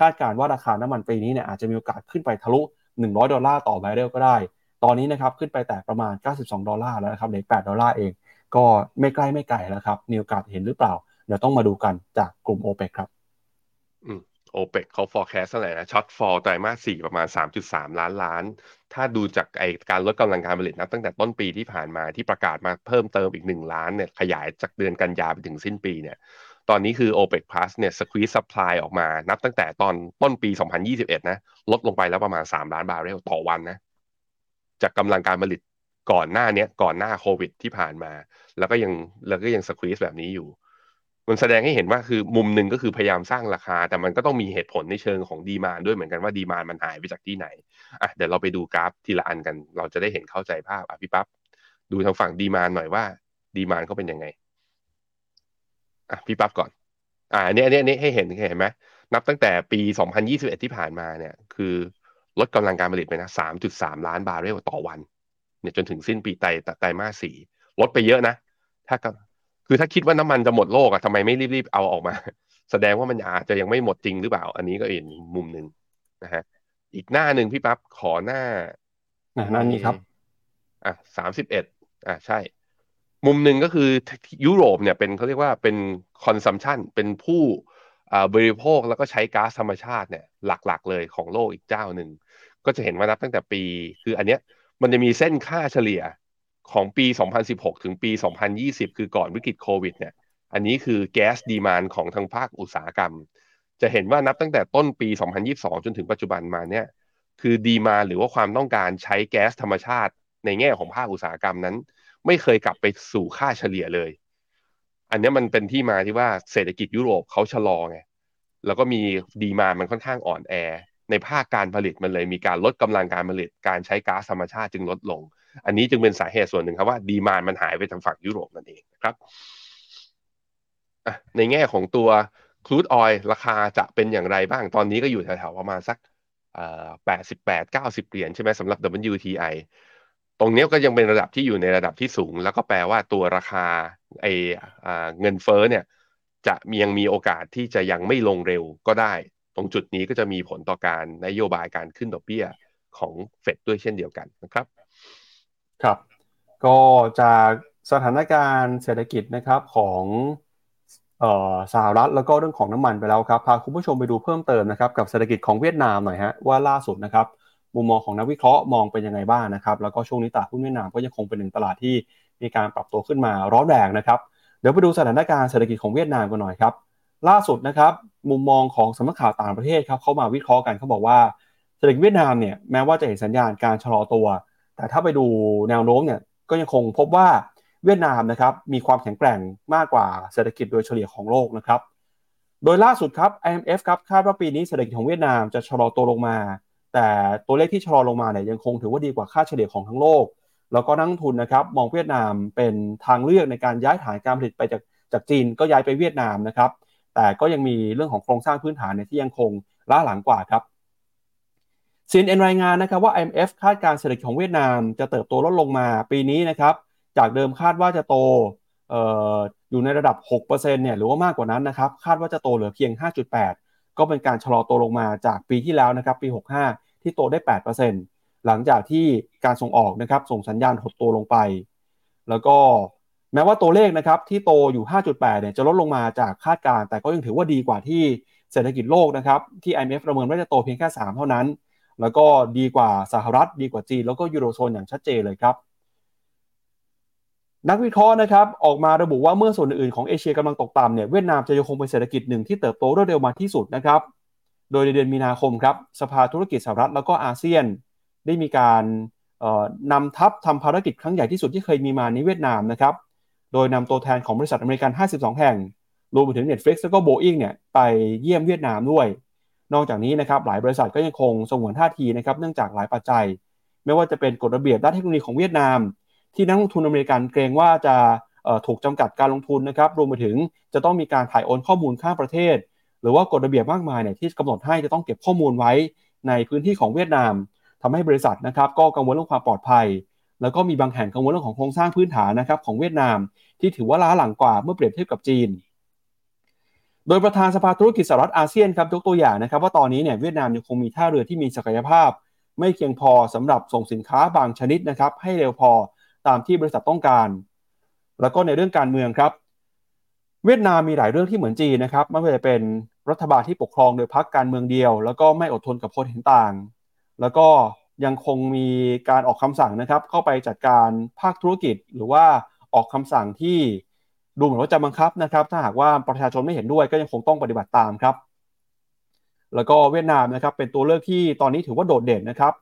คาดการณ์ว่าราคาน้ำมันปีนี้เนี่ยอาจจะมีโอกาสขึ้นไปทะลุ 100 ดอลลาร์ต่อบาร์เรลก็ได้ ตอนนี้นะครับขึ้นไปแต่ประมาณ 92 ดอลลาร์แล้วนะครับเหลือ8ดอลลาร์เอง ก็ไม่ใกล้ไม่ไกลแล้วครับมีโอกาสเห็นหรือเปล่า เดี๋ยวต้องมาดูกันจากกลุ่มโอเปกครับโอเปกเขา forecast เท่าไหร่นะ shortfall ไตรมาสสี่ประมาณ 3.3 ล้านล้าน ถ้าดูจากไอการลดกำลังการผลิตนะตั้งแต่ต้นปีที่ผ่านมาที่ประกาศมาเพิ่มเติมอีก 1 ล้านเนี่ยขยายจากเดือนกันยาไปถึงสิ้นปีเนี่ยตอนนี้คือ OPEC Plus เนี่ย squeeze supply ออกมา นับตั้งแต่ตอนต้นปี 2021 นะ ลดลงไปแล้วประมาณ 3 ล้านบาร์เรลต่อวันนะ จากกำลังการผลิต ก่อนหน้าเนี้ยก่อนหน้าโควิดที่ผ่านมา แล้วก็ยังแล้วก็ยัง squeeze แบบนี้อยู่ มันแสดงให้เห็นว่าคือมุมหนึ่งก็คือพยายามสร้างราคา แต่มันก็ต้องมีเหตุผลในเชิงของ demand ด้วยเหมือนกันว่า demand มันหายไปจากที่ไหนอะเดี๋ยวเราไปดูกราฟทีละอันกัน เราจะได้เห็นเข้าใจภาพอะพี่ปั๊บดูทางฝั่ง demand หน่อยว่า demand เขาเป็นยังไงอะพี่ปั๊บก่อน อ่าอันนี้อันนี้อันนี้ให้เห็นเห็นไหมนับตั้งแต่ปี 2021 ที่ผ่านมาเนี่ย คือลดกำลังการผลิตไปนะ 3.3 ล้านบาร์เรลต่อวัน เนี่ยจนถึงสิ้นปีไตรไตรมาสสี่ลดไปเยอะนะ ถ้าคือถ้าคิดว่าน้ำมันจะหมดโลกอะทำไมไม่รีบๆเอาออกมา แสดงว่ามันอาจจะยังไม่หมดจริงหรือเปล่า อันนี้ก็อีกมุมหนึ่งนะฮะอีกหน้าหนึ่งพี่ปั๊บขอหน้าหน้านี้ครับ อะสามสิบเอ็ดอะใช่ มุมหนึ่งก็คือยุโรปเนี่ยเป็นเขาเรียกว่าเป็น consumption เป็นผู้บริโภคแล้วก็ใช้ก๊าซธรรมชาติเนี่ยหลักๆเลยของโลกอีกเจ้าหนึ่ง ก็จะเห็นว่านับตั้งแต่ปี คืออันเนี้ย มันจะมีเส้นค่าเฉลี่ยของปี 2016 ถึงปี 2020 คือก่อนวิกฤตโควิดเนี่ย อันนี้คือ gas demand ของทางภาคอุตสาหกรรม จะเห็นว่านับตั้งแต่ต้นปี 2022 จนถึงปัจจุบันมาเนี่ย คือดีมาหรือว่าความต้องการใช้แก๊สธรรมชาติในแง่ของภาคอุตสาหกรรมนั้น ไม่เคยกลับไปสู่ค่าเฉลี่ยเลย อันนี้มันเป็นที่มาที่ว่าเศรษฐกิจยุโรปเขาชะลอไง แล้วก็มีดีมามันค่อนข้างอ่อนแอ ในภาคการผลิตมันเลยมีการลดกำลังการผลิตการใช้ก๊าซธรรมชาติจึงลดลง อันนี้จึงเป็นสาเหตุส่วนหนึ่งครับว่าดีมานมันหายไปทางฝั่งยุโรปนั่นเองครับในแง่ของตัวครูดออยราคาจะเป็นอย่างไรบ้างตอนนี้ก็อยู่แถวๆประมาณสักแปดสิบแปดเก้าสิบเหรียญใช่ไหมสำหรับ WTI ตรงนี้ก็ยังเป็นระดับที่อยู่ในระดับที่สูง แล้วก็แปลว่าตัวราคาไอเงินเฟ้อเนี่ยจะยังมีโอกาสที่จะยังไม่ลงเร็วก็ได้ ตรงจุดนี้ก็จะมีผลต่อการนโยบายการขึ้นดอกเบี้ยของเฟดด้วยเช่นเดียวกันนะครับครับ ก็จากสถานการณ์เศรษฐกิจนะครับของสหรัฐแล้วก็เรื่องของน้ำมันไปแล้วครับพาคุณผู้ชมไปดูเพิ่มเติมนะครับกับเศรษฐกิจของเวียดนามหน่อยฮะว่าล่าสุดนะครับมุมมองของนักวิเคราะห์มองเป็นยังไงบ้างนะครับ แล้วก็ช่วงนี้ตลาดหุ้นเวียดนามก็ยังคงเป็นหนึ่งตลาดที่มีการปรับตัวขึ้นมาร้อนแรงนะครับ เดี๋ยวไปดูสถานการณ์เศรษฐกิจของเวียดนามกันหน่อยครับ ล่าสุดนะครับ มุมมองของสำนักข่าวต่างประเทศครับเขามาวิเคราะห์กันเขาบอกว่าเศรษฐกิจเวียดนามเนี่ยแม้ว่าจะเห็นสัญญาณการชะลอตัว แต่ถ้าไปดูแนวโน้มเนี่ยก็ยังคงพบว่าเวียดนามนะครับมีความแข็งแกร่งมากกว่าเศรษฐกิจโดยเฉลี่ยของโลกนะครับ โดยล่าสุดครับ IMF ครับคาดว่าปีนี้เศรษฐกิจของเวียดนามจะชะลอตัวลงมา แต่ตัวเลขที่ชะลอลงมาเนี่ยยังคงถือว่าดีกว่าค่าเฉลี่ยของทั้งโลก แล้วก็นักทุนนะครับมองเวียดนามเป็นทางเลือกในการย้ายฐานการผลิตไปจากจากจีนก็ย้ายไปเวียดนามนะครับ แต่ก็ยังมีเรื่องของโครงสร้างพื้นฐานเนี่ยที่ยังคงล้าหลังกว่าครับซีนเอ็นรายงานนะครับว่า IMF คาดการเศรษฐกิจของเวียดนามจะเติบโตลดลงมาปีนี้นะครับจากเดิมคาดว่าจะโตอออยู่ในระดับ 6%เนี่ยหรือว่ามากกว่านั้นนะครับคาดว่าจะโตเหลือเพียง 5.8 ก็เป็นการชะลอตัวลงมาจากปีที่แล้วนะครับปี 65 ที่โตได้ 8%หลังจากที่การส่งออกนะครับส่งสัญญาณหดตัวลงไป แล้วก็ แม้ว่าตัวเลขนะครับที่โตอยู่ 5.8 เนี่ยจะลดลงมาจากคาดการแต่ก็ยังถือว่าดีกว่าที่เศรษฐกิจโลกนะครับที่ IMF ประเมินว่าจะโตเพียงแค่ 3 เท่านั้น แล้วก็ดีกว่าสหรัฐ ดีกว่าจีน แล้วก็ยูโรโซนอย่างชัดเจนเลยครับ นักวิเคราะห์นะครับออกมาระบุว่าเมื่อส่วนอื่นของเอเชียกำลังตกต่ำเนี่ยเวียดนามจะยังคงเป็นเศรษฐกิจหนึ่งที่เติบโตรวดเร็วมาที่สุดนะครับโดยในเดือนมีนาคมครับสภาธุรกิจสหรัฐแล้วก็อาเซียน ได้มีการนำทัพทำภารกิจครั้งใหญ่ที่สุดที่เคยมีมาในเวียดนามนะครับ โดยนำตัวแทนของบริษัทอเมริกัน 52 แห่ง รวมไปถึง Netflix แล้วก็ Boeing เนี่ยไปเยี่ยมเวียดนามด้วย นอกจากนี้นะครับหลายบริษัทก็ยังคงสงวนท่าทีนะครับเนื่องจากหลายปัจจัย ไม่ว่าจะเป็นกฎระเบียบด้านเทคโนโลยีของเวียดนาม ที่นักลงทุนอเมริกันเกรงว่าจะถูกจำกัดการลงทุนนะครับรวมไปถึงจะต้องมีการถ่ายโอนข้อมูลข้ามประเทศ หรือว่ากฎระเบียบมากมายเนี่ยที่กำหนดให้จะต้องเก็บข้อมูลไว้ในพื้นที่ของเวียดนามทำให้บริษัทนะครับก็กังวลเรื่องความปลอดภัย แล้วก็มีบางแห่งกังวลเรื่องของโครงสร้างพื้นฐานนะครับของเวียดนาม ที่ถือว่าล้าหลังกว่าเมื่อเปรียบเทียบกับจีน โดยประธานสภาธุรกิจสหรัฐอาเซียนครับยกตัวอย่างนะครับว่าตอนนี้เนี่ยเวียดนามยังคงมีท่าเรือที่มีศักยภาพ ไม่เพียงพอสำหรับส่งสินค้าบางชนิดนะครับให้เร็วพอตามที่บริษัทต้องการ แล้วก็ในเรื่องการเมืองครับ เวียดนามมีหลายเรื่องที่เหมือนจีนนะครับไม่ว่าจะเป็นรัฐบาลที่ปกครองโดยพรรคการเมืองเดียว แล้วก็ไม่อดทนกับคนเห็นต่าง แล้วก็ยังคงมีการออกคำสั่งนะครับ เข้าไปจัดการภาคธุรกิจหรือว่า ออกคำสั่งที่ดูเหมือนว่าจะบังคับนะครับ ถ้าหากว่าประชาชนไม่เห็นด้วยก็ยังคงต้องปฏิบัติตามครับ แล้วก็เวียดนามนะครับเป็นตัวเลือกที่ตอนนี้ถือว่าโดดเด่นนะครับ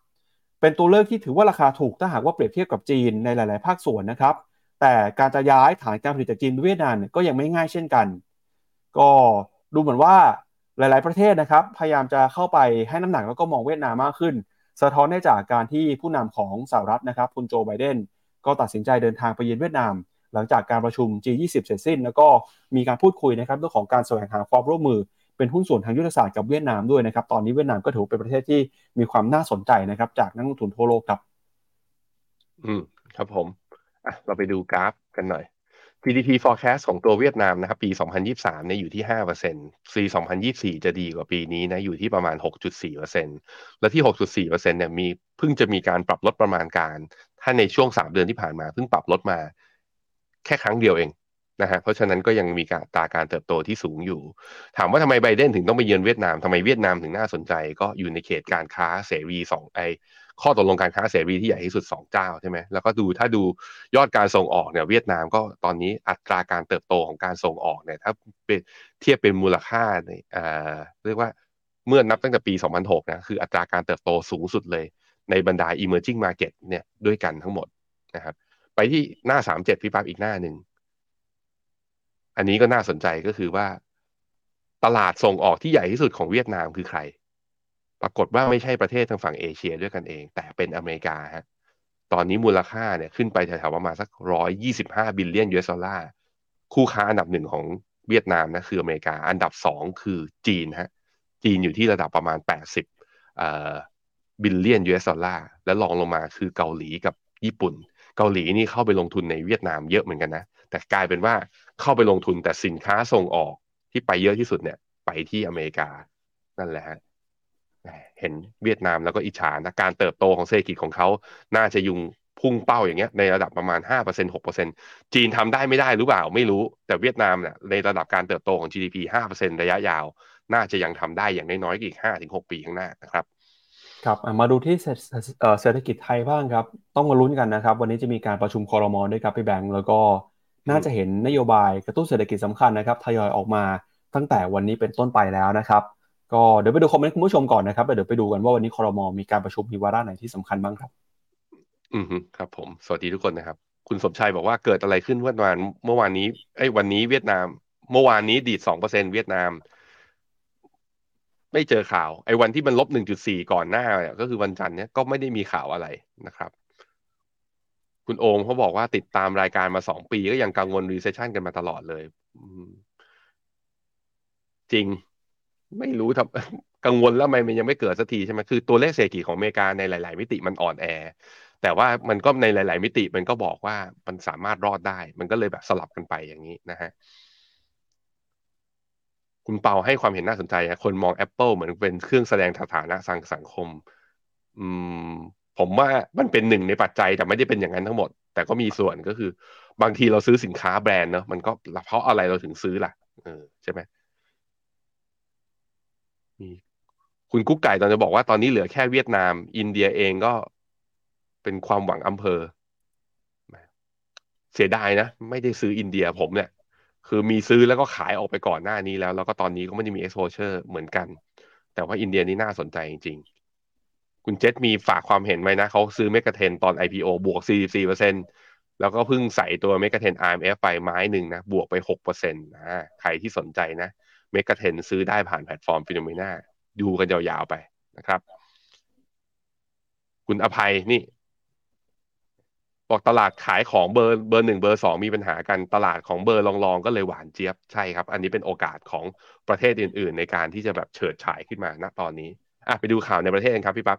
เป็นตัวเลือกที่ถือว่าราคาถูกถ้าหากว่าเปรียบเทียบกับจีนในหลาย ๆ ภาคส่วนนะครับ แต่การจะย้ายฐานการผลิตจากจีนไปเวียดนามก็ยังไม่ง่ายเช่นกัน ก็ดูเหมือนว่าหลาย ๆ ประเทศนะครับ พยายามจะเข้าไปให้น้ำหนักแล้วก็มองเวียดนามมากขึ้น สะท้อนได้จากการที่ผู้นำของสหรัฐนะครับคุณโจไบเดน ก็ตัดสินใจเดินทางไปเยือนเวียดนาม หลังจากการประชุม G20 เสร็จสิ้น แล้วก็มีการพูดคุยนะครับเรื่องของการแสวงหาความร่วมมือเป็นหุ้นส่วนทางยุทธศาสตร์กับเวียดนามด้วยนะครับ ตอนนี้เวียดนามก็ถือเป็นประเทศที่มีความน่าสนใจนะครับ จากนักลงทุนทั่วโลกครับ อืม ครับผม อะ เราไปดูกราฟกันหน่อย GDP forecast ของตัวเวียดนามนะครับปี 2023 เนี่ยอยู่ที่ 5%ปี2024 จะดีกว่าปีนี้นะอยู่ที่ประมาณ 6.4%และที่ 6.4%เนี่ยมีเพิ่งจะมีการปรับลดประมาณการ ถ้าในช่วง 3 เดือนที่ผ่านมาเพิ่งปรับลดมาแค่ครั้งเดียวเองนะฮะเพราะฉะนั้นก็ยังมีการตาการเติบโตที่สูงอยู่ ถามว่าทำไมไบเดนถึงต้องไปเยือนเวียดนามทำไมเวียดนามถึงน่าสนใจ ก็อยู่ในเขตการค้าเสรีสองไอ ข้อตกลงการค้าเสรีที่ใหญ่ที่สุด2เจ้าใช่ไหมแล้วก็ดูถ้าดูยอดการส่งออกเนี่ยเวียดนามก็ตอนนี้อัตราการเติบโตของการส่งออกเนี่ยถ้าเทียบเป็นมูลค่าเนี่ยเรียกว่าเมื่อนับตั้งแต่ปี 2006นะคืออัตราการเติบโตสูงสุดเลยในบรรดา emerging market เนี่ยด้วยกันทั้งหมดนะครับ ไปที่หน้า 37 พี่ปั๊บอีกหน้าหนึ่ง อันนี้ก็น่าสนใจก็คือว่า ตลาดส่งออกที่ใหญ่ที่สุดของเวียดนามคือใคร ปรากฏว่าไม่ใช่ประเทศทางฝั่งเอเชียด้วยกันเอง แต่เป็นอเมริกาฮะตอนนี้มูลค่าเนี่ยขึ้นไปแถวๆประมาณสักร้อยยี่สิบห้า billion US dollar คู่ค้าอันดับหนึ่งของเวียดนามนะคืออเมริกา อันดับสองคือจีนฮะจีนอยู่ที่ระดับประมาณแปดสิบ billion US dollar และรองลงมาคือเกาหลีกับญี่ปุ่น เกาหลีนี่เข้าไปลงทุนในเวียดนามเยอะเหมือนกันนะแต่กลายเป็นว่าเข้าไปลงทุนแต่สินค้าส่งออกที่ไปเยอะที่สุดเนี่ยไปที่อเมริกานั่นแหละฮะ เห็นเวียดนามแล้วก็อิจฉานะการเติบโตของเศรษฐกิจของเขาน่าจะยุงพุ่งเป้าอย่างเงี้ยในระดับประมาณ 5% 6%จีนทำได้ไม่ได้หรือเปล่าไม่รู้แต่เวียดนามเนี่ยในระดับการเติบโตของ GDP 5%ระยะยาว น่าจะยังทำได้อย่างน้อยๆอีก 5-6 ปีข้างหน้านะครับครับมาดูที่เศรษฐกิจไทยบ้างครับ ต้องมาลุ้นกันนะครับ วันนี้จะมีการประชุมคอรมอด้วยครับพี่แบงค์แล้วก็น่าจะเห็นนโยบายกระตุ้นเศรษฐกิจสำคัญนะครับทยอยออกมาตั้งแต่วันนี้เป็นต้นไปแล้วนะครับ ก็เดี๋ยวไปดูคอมเมนต์คุณผู้ชมก่อนนะครับเดี๋ยวไปดูกันว่าวันนี้คอรมอมีการประชุมมีวาระไหนที่สำคัญบ้างครับ อืมครับ ผม สวัสดีทุกคนนะครับ คุณสมชัยบอกว่าเกิดอะไรขึ้นเมื่อวานเมื่อวานนี้ไอ้วันนี้เวียดนาม เมื่อวานนี้ดีดสองเปอร์เซ็นเวียดนาม ไม่เจอข่าว ไอ้วันที่มันลบหนึ่งจุดสี่ก่อนหน้าเนี่ยก็คือวันจันทร์เนี่ยก็ไม่ได้มีข่าวอะไรนะครับ คุณโอมเขาบอกว่าติดตามรายการมาสองปีก็ยังกังวล recession กันมาตลอดเลยจริง ไม่รู้ทำกังวลแล้วทำไมมันยังไม่เกิดสักทีใช่ไหมคือตัวเลขเศรษฐกิจของอเมริกาในหลาย ๆ มิติมันอ่อนแอ แต่ว่ามันก็ในหลาย ๆ มิติมันก็บอกว่ามันสามารถรอดได้ มันก็เลยแบบสลับกันไปอย่างนี้นะฮะคุณเปาให้ความเห็นน่าสนใจนะคนมอง Apple เหมือนเป็นเครื่องแสดงสถานะสังสังคม อืม ผมว่ามันเป็นหนึ่งในปัจจัยแต่ไม่ได้เป็นอย่างนั้นทั้งหมด แต่ก็มีส่วนก็คือ บางทีเราซื้อสินค้าแบรนด์เนาะมันก็เพราะอะไรเราถึงซื้อล่ะเออใช่ไหม คุณกุ๊กไก่ตอนจะบอกว่าตอนนี้เหลือแค่เวียดนาม อินเดียเองก็เป็นความหวังอำเภอ เสียดายนะ ไม่ได้ซื้ออินเดียผมเนี่ย คือมีซื้อแล้วก็ขายออกไปก่อนหน้านี้แล้ว แล้วก็ตอนนี้ก็ไม่ได้มี exposure เหมือนกัน แต่ว่าอินเดียนี่น่าสนใจจริง ๆ คุณเจษมีฝากความเห็นไว้นะเขาซื้อเมกะเทนตอน IPO บวก 44%แล้วก็เพิ่งใส่ตัว MEGA10 RMF ไปไม้หนึ่งนะ บวกไป 6%นะใครที่สนใจนะ MEGA10ซื้อได้ผ่านแพลตฟอร์ม Finnomena ดูกันยาวๆไปนะครับ คุณอภัยนี่ บอกตลาดขายของเบอร์เบอร์หนึ่งเบอร์สองมีปัญหากันตลาดของเบอร์รองๆก็เลยหวานเจี๊ยบใช่ครับ อันนี้เป็นโอกาสของประเทศอื่น ๆ ในการที่จะแบบเฉิดฉายขึ้นมาณตอนนี้อะไปดูข่าวในประเทศกันครับพี่ปั๊บ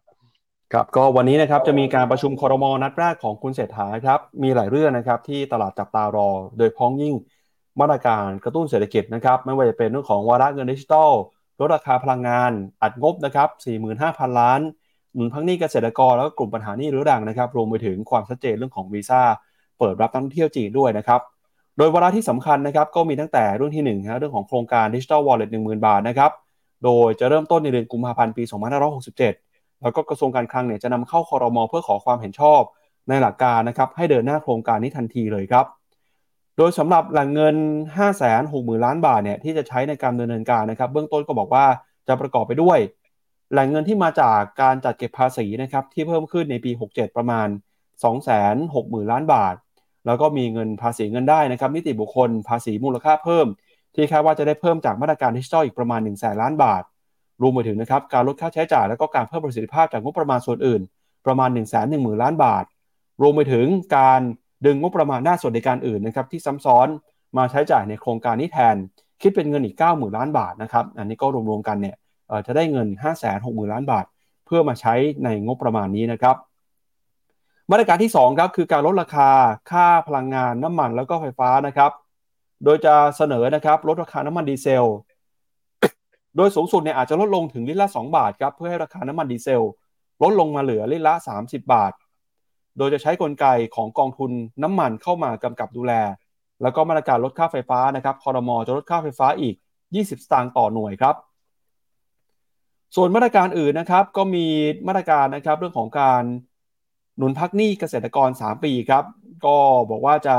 ครับก็วันนี้นะครับจะมีการประชุมคอรมอนัดแรกของคุณเศรษฐาครับมีหลายเรื่องนะครับที่ตลาดจับตารอ โดยพ้องยิ่ง มาตรการกระตุ้นเศรษฐกิจนะครับไม่ว่าจะเป็นเรื่องของวาระเงินดิจิทัลลดราคาพลังงานอัดงบนะครับ45,000 ล้านหนุนพักหนี้เกษตรกรแล้วก็กลุ่มปัญหานี้รื้อรังนะครับรวมไปถึงความชัดเจนเรื่องของวีซ่าเปิดรับนักท่องเที่ยวจีนด้วยนะครับโดยวาระที่สำคัญนะครับก็มีตั้งแต่เรื่องที่1นะเรื่องของโครงการดิจิทัลวอลเล็ตหนึ่งหมื่นบาทนะครับโดยจะเริ่มต้นในเดือนกุมภาพันธ์ปี 2567 แล้วก็กระทรวงการคลังเนี่ยจะนำเข้าคอรมอเพื่อขอความเห็นชอบ ในหลักการนะครับให้เดินหน้าโครงการนี้ทันทีเลยครับ โดยสำหรับแหล่งเงิน 560,000 ล้านบาทเนี่ยที่จะใช้ในการดำเนินการนะครับ เบื้องต้นก็บอกว่าจะประกอบไปด้วย แหล่งเงินที่มาจากการจัดเก็บภาษีนะครับที่เพิ่มขึ้นในปี 67 ประมาณ 260,000 ล้านบาท แล้วก็มีเงินภาษีเงินได้นะครับนิติบุคคลภาษีมูลค่าเพิ่ม ที่คาดว่าจะได้เพิ่มจากมาตรการดิจิทัลอีกประมาณ 1 0 0 0 0 ล้านบาท รวมไปถึงนะครับการลดค่าใช้จ่ายแล้วก็การเพิ่มประสิทธิภาพจากงบประมาณส่วนอื่น ประมาณ 1 1 0 0 0 0 ล้านบาท รวมไปถึงการ ดึงงบประมาณหน้าส่วนในการอื่นนะครับที่ซ้ำซ้อนมาใช้จ่ายในโครงการนี้แทน คิดเป็นเงินอีก 90,000 ล้านบาทนะครับ อันนี้ก็รวมๆกันเนี่ยจะได้เงิน 560,000 ล้านบาท เพื่อมาใช้ในงบประมาณนี้นะครับมาตรการที่2ครับคือการลดราคาค่าพลังงานน้ำมันแล้วก็ไฟฟ้านะครับ โดยจะเสนอนะครับลดราคาน้ำมันดีเซล โดยสูงสุดเนี่ยอาจจะลดลงถึงลิตรละ 2 บาทครับเพื่อให้ราคาน้ำมันดีเซล ลดลงมาเหลือลิตรละ 30 บาท โดยจะใช้กลไกของกองทุนน้ำมันเข้ามากำกับดูแล แล้วก็มาตรการลดค่าไฟฟ้านะครับคอรมอจะลดค่าไฟฟ้าอีก 20 สตางค์ต่อหน่วยครับ ส่วนมาตรการอื่นนะครับก็มีมาตรการนะครับเรื่องของการหนุนพักหนี้เกษตรกร 3 ปีครับ ก็บอกว่าจะ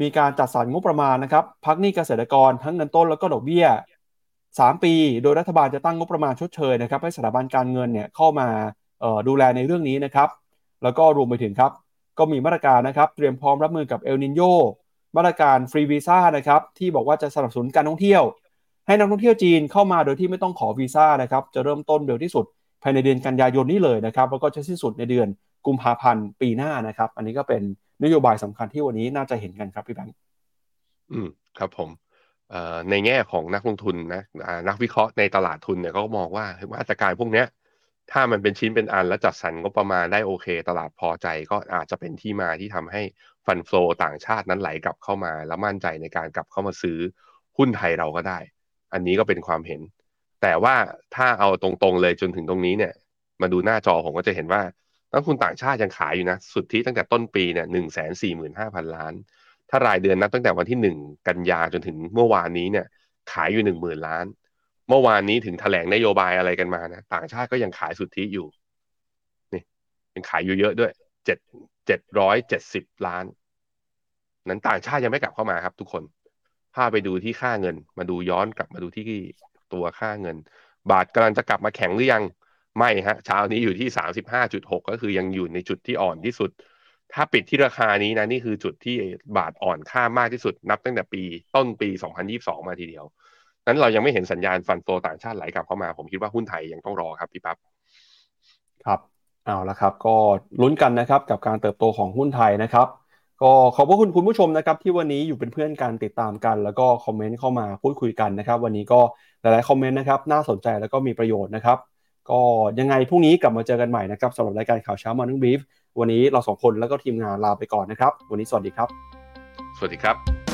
มีการจัดสรรงบประมาณนะครับพักหนี้เกษตรกรทั้งเงินต้นแล้วก็ดอกเบี้ย 3 ปี โดยรัฐบาลจะตั้งงบประมาณชดเชยนะครับให้สถาบันการเงินเนี่ยเข้ามาดูแลในเรื่องนี้นะครับ แล้วก็รวมไปถึงครับ ก็มีมาตรการนะครับ เตรียมพร้อมรับมือกับเอลนินโยมาตรการฟรีวีซ่านะครับ ที่บอกว่าจะสนับสนุนการท่องเที่ยว ให้นักท่องเที่ยวจีนเข้ามาโดยที่ไม่ต้องขอวีซ่านะครับ จะเริ่มต้นเร็วที่สุด ภายในเดือนกันยายนนี้เลยนะครับ แล้วก็จะสิ้นสุดในเดือนกุมภาพันธ์ปีหน้านะครับ อันนี้ก็เป็นนโยบายสำคัญที่วันนี้น่าจะเห็นกันครับพี่แบงค์อืมครับผมในแง่ของนักลงทุนนะนักวิเคราะห์ในตลาดทุนเนี่ยก็มองว่ามาตรการพวกนี้ ถ้ามันเป็นชิ้นเป็นอันแล้วจัดสรรงบประมาณได้โอเค ตลาดพอใจก็อาจจะเป็นที่มาที่ทำให้ฟันโฟต่างชาตินั้นไหลกลับเข้ามา แล้วมั่นใจในการกลับเข้ามาซื้อหุ้นไทยเราก็ได้ อันนี้ก็เป็นความเห็น แต่ว่าถ้าเอาตรงๆเลยจนถึงตรงนี้เนี่ย มาดูหน้าจอผมก็จะเห็นว่านักทุนต่างชาติยังขายอยู่นะ สุดทธิตั้งแต่ต้นปีเนี่ยหนึ่งแสนสี่หมื่นห้าพันล้าน ถ้ารายเดือนนับตั้งแต่วันที่หนึ่งกันยาจนถึงเมื่อวานนี้เนี่ย ขายอยู่หนึ่งหมื่นล้าน เมื่อวานนี้ถึงแถลงนโยบายอะไรกันมานะต่างชาติก็ยังขายสุทธิอยู่นี่ยังขายอยู่เยอะด้วยเจ็ดเจ็ดร้อยเจ็ดสิบล้าน นั้นต่างชาติยังไม่กลับเข้ามาครับ ทุกคนพาไปดูที่ค่าเงิน มาดูย้อนกลับมาดูที่ตัวค่าเงิน บาทกำลังจะกลับมาแข็งหรือยังไม่ฮะเช้านี้อยู่ที่สามสิบห้าจุดหกก็คือยังอยู่ในจุดที่อ่อนที่สุด ถ้าปิดที่ราคานี้นะนี่คือจุดที่บาทอ่อนค่ามากที่สุด นับตั้งแต่ปีต้นปีสองพันยี่สองมาทีเดียว นั้นเรายังไม่เห็นสัญญาณฟันโฟต่างชาติไหลกลับเข้ามา ผมคิดว่าหุ้นไทยยังต้องรอครับพี่ปั๊บครับเอาละครับ ก็ลุ้นกันนะครับกับการเติบโตของหุ้นไทยนะครับ ก็ขอบพระคุณคุณผู้ชมนะครับ ที่วันนี้อยู่เป็นเพื่อนกันติดตามกัน แล้วก็คอมเมนต์เข้ามาพูดคุยกันนะครับ วันนี้ก็หลายๆคอมเมนต์นะครับน่าสนใจแล้วก็มีประโยชน์นะครับ ก็ยังไงพรุ่งนี้กลับมาเจอกันใหม่นะครับสำหรับรายการข่าวเช้ามานึ่งบีฟวันนี้เราสองคนแล้วก็ทีมงานลาไปก่อนนะครับ วันนี้สวัสดีครับ สวัสดีครับ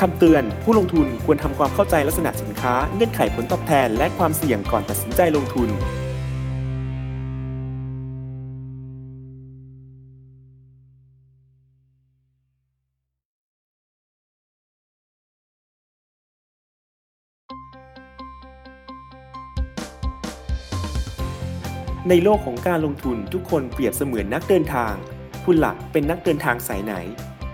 คำเตือน ผู้ลงทุนควรทำความเข้าใจลักษณะสินค้า เงื่อนไขผลตอบแทน และความเสี่ยงก่อนตัดสินใจลงทุน ในโลกของการลงทุนทุกคนเปรียบเสมือนนักเดินทาง คุณหลักเป็นนักเดินทางสายไหน